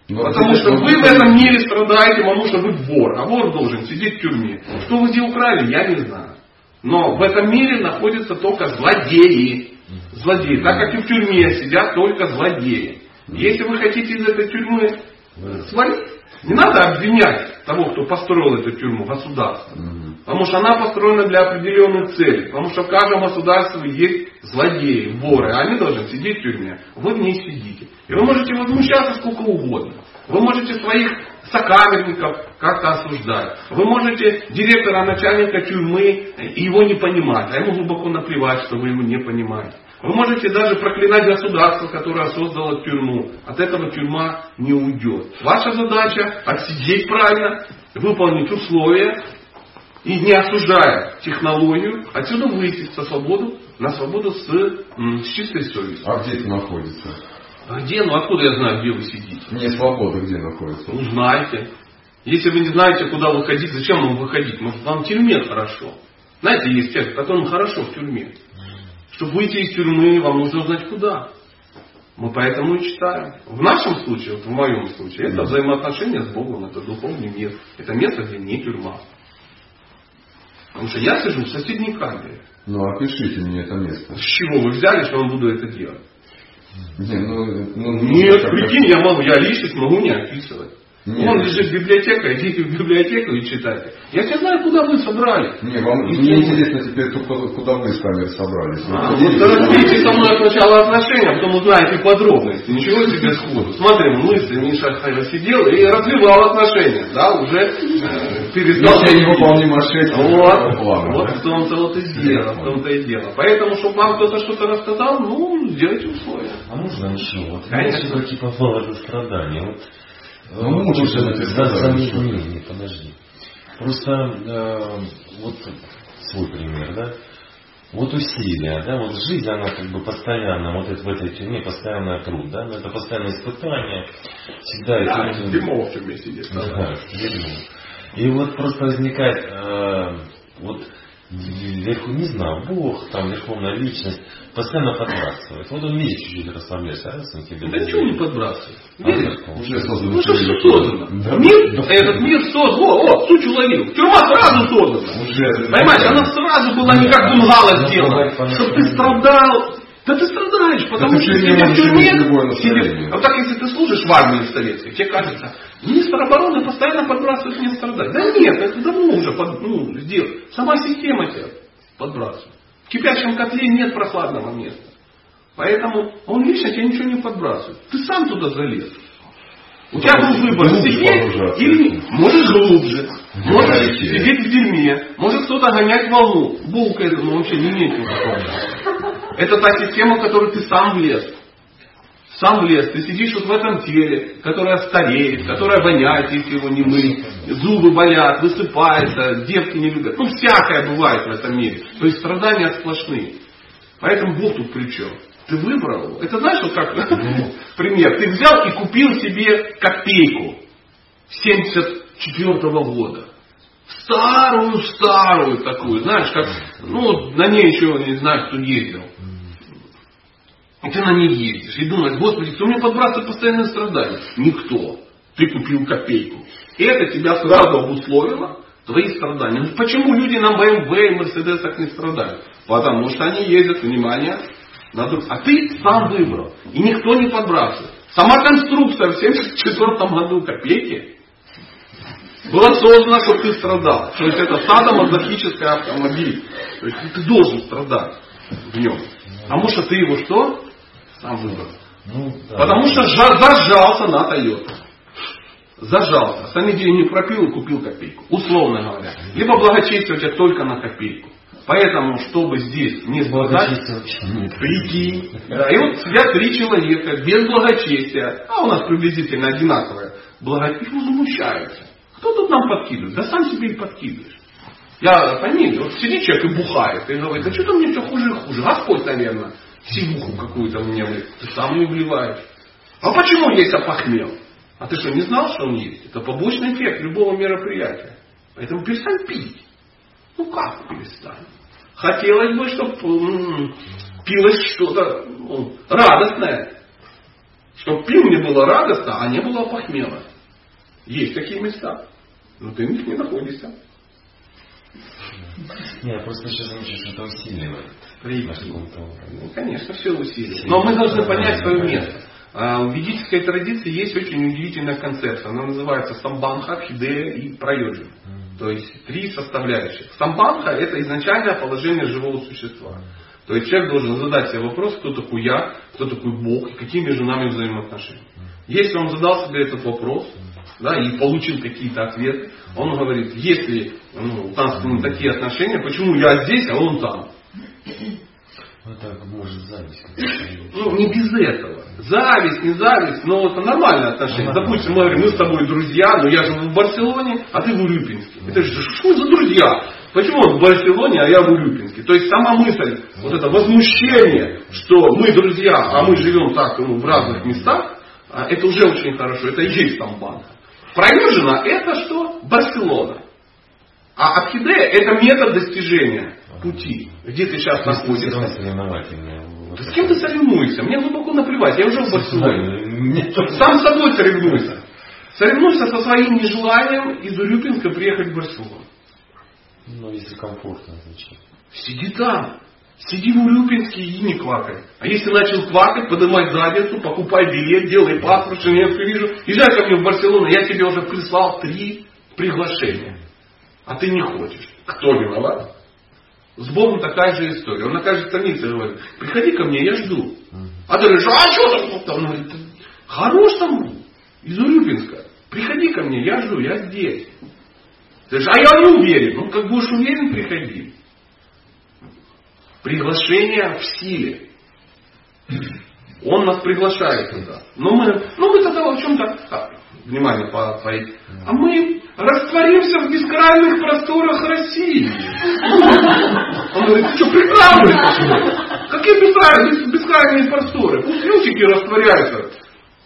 Но
Потому
здесь
что вы в этом мире страдаете, потому что вы вор. А вор должен сидеть в тюрьме. Что вы где украли, я не знаю. Но в этом мире находятся только злодеи. Злодеи. Так как и в тюрьме сидят только злодеи. Если вы хотите из этой тюрьмы свалить, не надо обвинять того, кто построил эту тюрьму, государство. Потому что она построена для определенных целей. Потому что в каждом государстве есть злодеи, воры. А они должны сидеть в тюрьме. Вы в ней сидите. И вы можете возмущаться сколько угодно. Вы можете своих сокамерников как-то осуждать. Вы можете директора, начальника тюрьмы его не понимать. А ему глубоко наплевать, что вы его не понимаете. Вы можете даже проклинать государство, которое создало тюрьму. От этого тюрьма не уйдет. Ваша задача отсидеть правильно, выполнить условия и не осуждая технологию, отсюда выйти со свободу, на свободу с, с чистой совестью.
А где это находится?
А где? Ну откуда я знаю, где вы сидите?
Не свобода где находится?
Узнайте. Если вы не знаете, куда выходить, зачем вам выходить? Может, вам в тюрьме хорошо. Знаете, есть те, которым хорошо в тюрьме. Чтобы выйти из тюрьмы, вам нужно знать куда. Мы поэтому и читаем. В нашем случае, вот в моем случае, это взаимоотношения с Богом, это духовный мир. Это место, где не тюрьма. Потому что я сижу в соседней камере.
Ну, опишите мне это место.
С чего вы взяли, что я буду это делать?
Не, ну, ну,
Нет,
как-
прикинь, я могу, я личность могу не описывать.
Нет.
Вон лежит библиотека, идите в библиотеку и читайте. Я не знаю, куда вы собрали.
Не, вам, мне интересно теперь, куда вы с камер собрались.
А, вот разбейте со мной сначала отношения, а потом узнаете подробности. Ничего себе сходу. Смотрим, мы с Миша сидел и развивал отношения. Да, уже э, перестал...
Если невыполнима шесть
Вот,
плана,
вот
да?
в том-то вот и дело, в том-то и дело. Поэтому, чтобы вам кто-то что-то рассказал, ну, сделайте условия.
А можно еще? Вот
Конечно.
По поводу страдания. Вот,
Ну, сказал,
за-
что
не, не, подожди. Просто э, вот свой пример, да? Вот усилия, да, вот жизнь, она как бы постоянно, вот это, в этой тюрьме постоянный труд, да, но это постоянное испытание, всегда это-
дерьмо в тюрьме сидит.
Да, дерьмо. И вот просто возникает, э, вот вверху, не знаю, Бог, там, верховная личность, постоянно подбрасывает. Вот он видит чуть-чуть расслабляется, а раз тебе
Да ничего не подбрасывает.
А,
Видишь?
да,
Уже создано.
Ну что все создано?
Да.
Мир, этот мир создан. О, о, суть уловил. Тюрьма сразу создана.
Уже.
Понимаешь, она сразу была не как бунгало
Ну,
сделана. Чтобы ты страдал. Да ты страдаешь, потому
ты
что
в
сидя в тюрьме, сидя- а вот так если ты служишь в армии советской, тебе кажется, министр обороны постоянно подбрасывает мне страдать. Да нет, это давно уже под, ну, сделал. Сама система тебя подбрасывает. В кипящем котле нет прохладного места. Поэтому он лично тебе ничего не подбрасывает. Ты сам туда залез. У тебя был выбор сидеть или можешь глубже, можешь
Давайте.
сидеть в дерьме, может кто-то гонять волну. Булкой ну, вообще не имеет никакого. Это та система, в которую ты сам влез. Сам влез. Ты сидишь вот в этом теле, которое стареет, которое воняет, если его не мыть. Зубы болят, высыпается, девки не любят. Ну, всякое бывает в этом мире. То есть страдания сплошные. Поэтому Бог тут при чем? Ты выбрал. Это знаешь, вот как пример. Ты взял и купил себе копейку 74 года. Старую-старую такую, знаешь, как, ну, на ней еще не знаю, кто ездил. И ты на ней ездишь и думаешь, Господи, кто мне подбрасывает постоянные страдания? Никто. Ты купил копейку. И это тебя сразу обусловило твои страдания. Ну почему люди на BMW и Мерседесах не страдают? Потому что они ездят, внимание, на друг- А ты сам выбрал. И никто не подбрасывает. Сама конструкция в 1974 году копейки была создана, чтобы ты страдал. То есть это садомазохический автомобиль. То есть ты должен страдать в нем. Потому что ты его что? Сам выбрал.
Ну, да.
Потому что жа- зажался на Тойоту. Зажался. Сами деньги не пропил и купил копейку. Условно говоря. Либо благочестие у тебя только на копейку. Поэтому, чтобы здесь не
нет.
Прикинь. Да, и вот сидят три человека без благочестия, а у нас приблизительно одинаковое благочестие, возмущаются. Кто тут нам подкидывает? Да сам себе и подкидываешь. Я пойми, вот сидит человек и бухает, и говорит, да что-то мне все хуже и хуже. Господь, наверное, сивуху какую-то мне. Ты сам не вливаешь. А почему есть опохмел? А ты что, не знал, что он есть? Это побочный эффект любого мероприятия. Поэтому перестань пить. Ну как перестань? Хотелось бы, чтобы пилось что-то ну, радостное. Чтобы пил мне было радостно, а не было похмела. Есть такие места. Но ты в них не находишься.
Не, я просто сейчас замечу, что это усиливает.
Ну, конечно, все усилия. Но мы должны понять свое место. А, В ведической традиции есть очень удивительная концепция. Она называется самбанха, хидея и прайоджи. То есть три составляющих. Самбанха это изначальное положение живого существа. То есть человек должен задать себе вопрос, кто такой я, кто такой Бог и какие между нами взаимоотношения. Если он задал себе этот вопрос да, и получил какие-то ответы, он говорит, если ну, у нас ну, такие отношения, почему я здесь, а он там?
Ну, это может зависть.
Ну, не без этого. Зависть, не зависть, но это нормальное отношение. Допустим, мы говорим, мы с тобой друзья, но я живу в Барселоне, а ты в Урюпинске. Это же что за друзья? Почему он в Барселоне, а я в Урюпинске? То есть сама мысль, вот это возмущение, что мы друзья, а мы живем так ну, в разных местах, а, это уже очень хорошо. Это и есть там банка. Проезжено это что? Барселона. А Абхидея это метод достижения пути. Где ты сейчас находишься. Да с кем ты соревнуешься? Мне глубоко наплевать, я уже в Барселоне.
Тоже.
Сам с собой соревнуйся. Соревнуйся со своим нежеланием из Урюпинска приехать в Барселону.
Ну, если комфортно, значит.
Сиди там. Сиди в Урюпинске и не квакай. А если начал квакать, поднимай задницу, покупай билет, делай паспорт, Женевскую вижу. Езжай ко мне в Барселону, я тебе уже прислал три приглашения. А ты не хочешь. Кто виноват? С Богом такая же история. Он на каждой странице говорит, приходи ко мне, я жду. А ты говоришь, а что там? Он говорит, хорош там, из Урюпинска. Приходи ко мне, я жду, я здесь. Ты говоришь, а я не уверен. Ну, как будешь уверен, приходи. Приглашение в силе. Он нас приглашает туда. Но мы, ну мы тогда в чем-то, а, внимание, по, по, а мы растворимся в бескрайних просторах России. Он говорит, ты что, прикалываешься? Какие бескрайние, бескрайние просторы? Пусть лютики растворяются.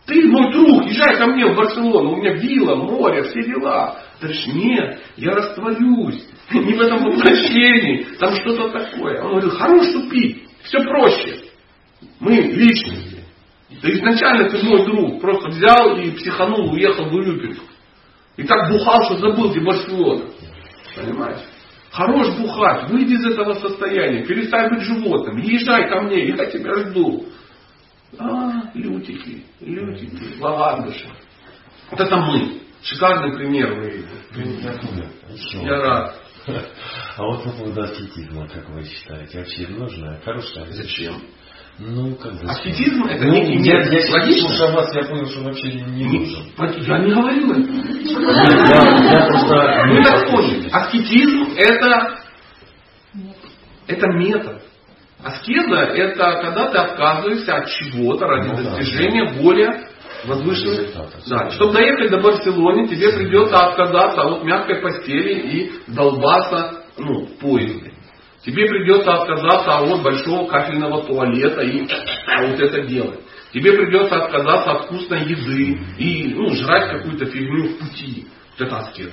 Ты мой друг, езжай ко мне в Барселону, у меня вилла, море, все дела. Ты говоришь, нет, я растворюсь. Не в этом воплощении, там что-то такое. Он говорит, хорош тупить, все проще. Мы личности. Да изначально ты мой друг, просто взял и психанул, уехал в Урюпинск. И так бухал, что забыл, где Барселона. Понимаешь? Хорош бухать, выйди из этого состояния, перестань быть животным, езжай ко мне, я тебя жду. А, лютики, лютики, лавандыши. Вот это мы. Шикарный пример вы Я рад.
А вот по поводу аскетизма, как вы считаете, вообще нужно? Хорошая
Зачем?
Ну, как бы...
Аскетизм это
ну,
некий
я,
метод.
я,
Логично?
слушая вас, я понял, что вообще не нужен.
Я не говорю это.
Я, я просто...
Вы так поняли. Аскетизм это, это метод. Аскеза это когда ты отказываешься от чего-то ради
Ну да,
достижения более возвышенных. Да, чтобы доехать до Барселоны, тебе придется отказаться от мягкой постели и долбаться ну, в поезде. Тебе придется отказаться от большого кафельного туалета и вот это делать. Тебе придется отказаться от вкусной еды и ну, жрать какую-то фигню в пути. Вот это аскеза.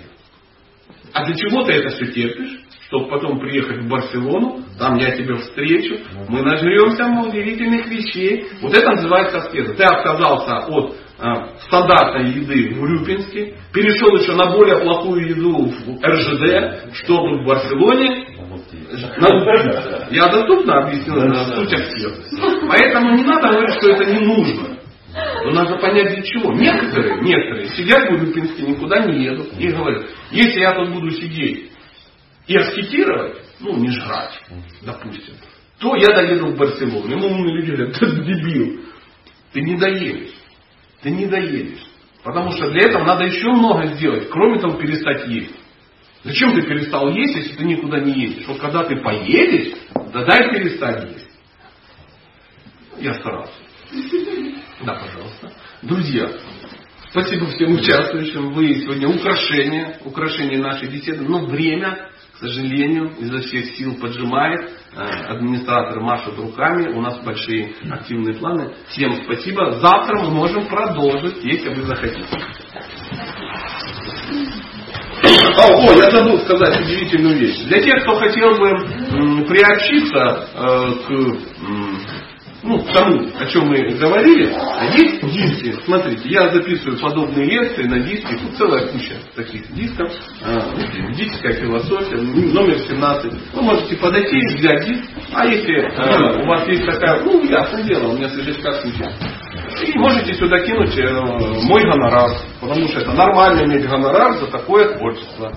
А для чего ты это все терпишь? Чтобы потом приехать в Барселону, там я тебя встречу, мы нажремся удивительных вещей. Вот это называется аскеза. Ты отказался от а, стандартной еды в Урюпинске, перешел еще на более плохую еду в РЖД, чтобы в Барселоне научиться. Я доступно объяснил суть аскезы. Поэтому не надо говорить, что это не нужно. Но надо понять для чего. Некоторые, некоторые сидят в Урюпинске, никуда не едут и говорят, если я тут буду сидеть и аскетировать, ну не жрать, допустим, то я доеду в Барселону. Ему умные люди говорят, ты дебил, ты не доедешь. Ты не доедешь. Потому что для этого надо еще много сделать, кроме того перестать есть. Зачем ты перестал есть, если ты никуда не едешь? Вот когда ты поедешь, тогда и перестань есть. Я старался. Да, пожалуйста. Друзья, спасибо всем участвующим. Вы сегодня украшение, украшение нашей беседы. Но время, к сожалению, изо всех сил поджимает. Администраторы машут руками. У нас большие активные планы. Всем спасибо. Завтра мы можем продолжить, если вы захотите. О, о, я забыл сказать удивительную вещь. Для тех, кто хотел бы м, приобщиться э, к, м, ну, тому, о чем мы говорили, есть диски. Смотрите, я записываю подобные лекции на диске. Тут целая куча таких дисков. Э, Дикская философия, номер 17. Вы можете подойти, взять диск. А если э, у вас есть такая, ну, ясное дело, у меня свежачка куча. И можете сюда кинуть э, мой гонорар, потому что это нормально иметь гонорар за такое творчество.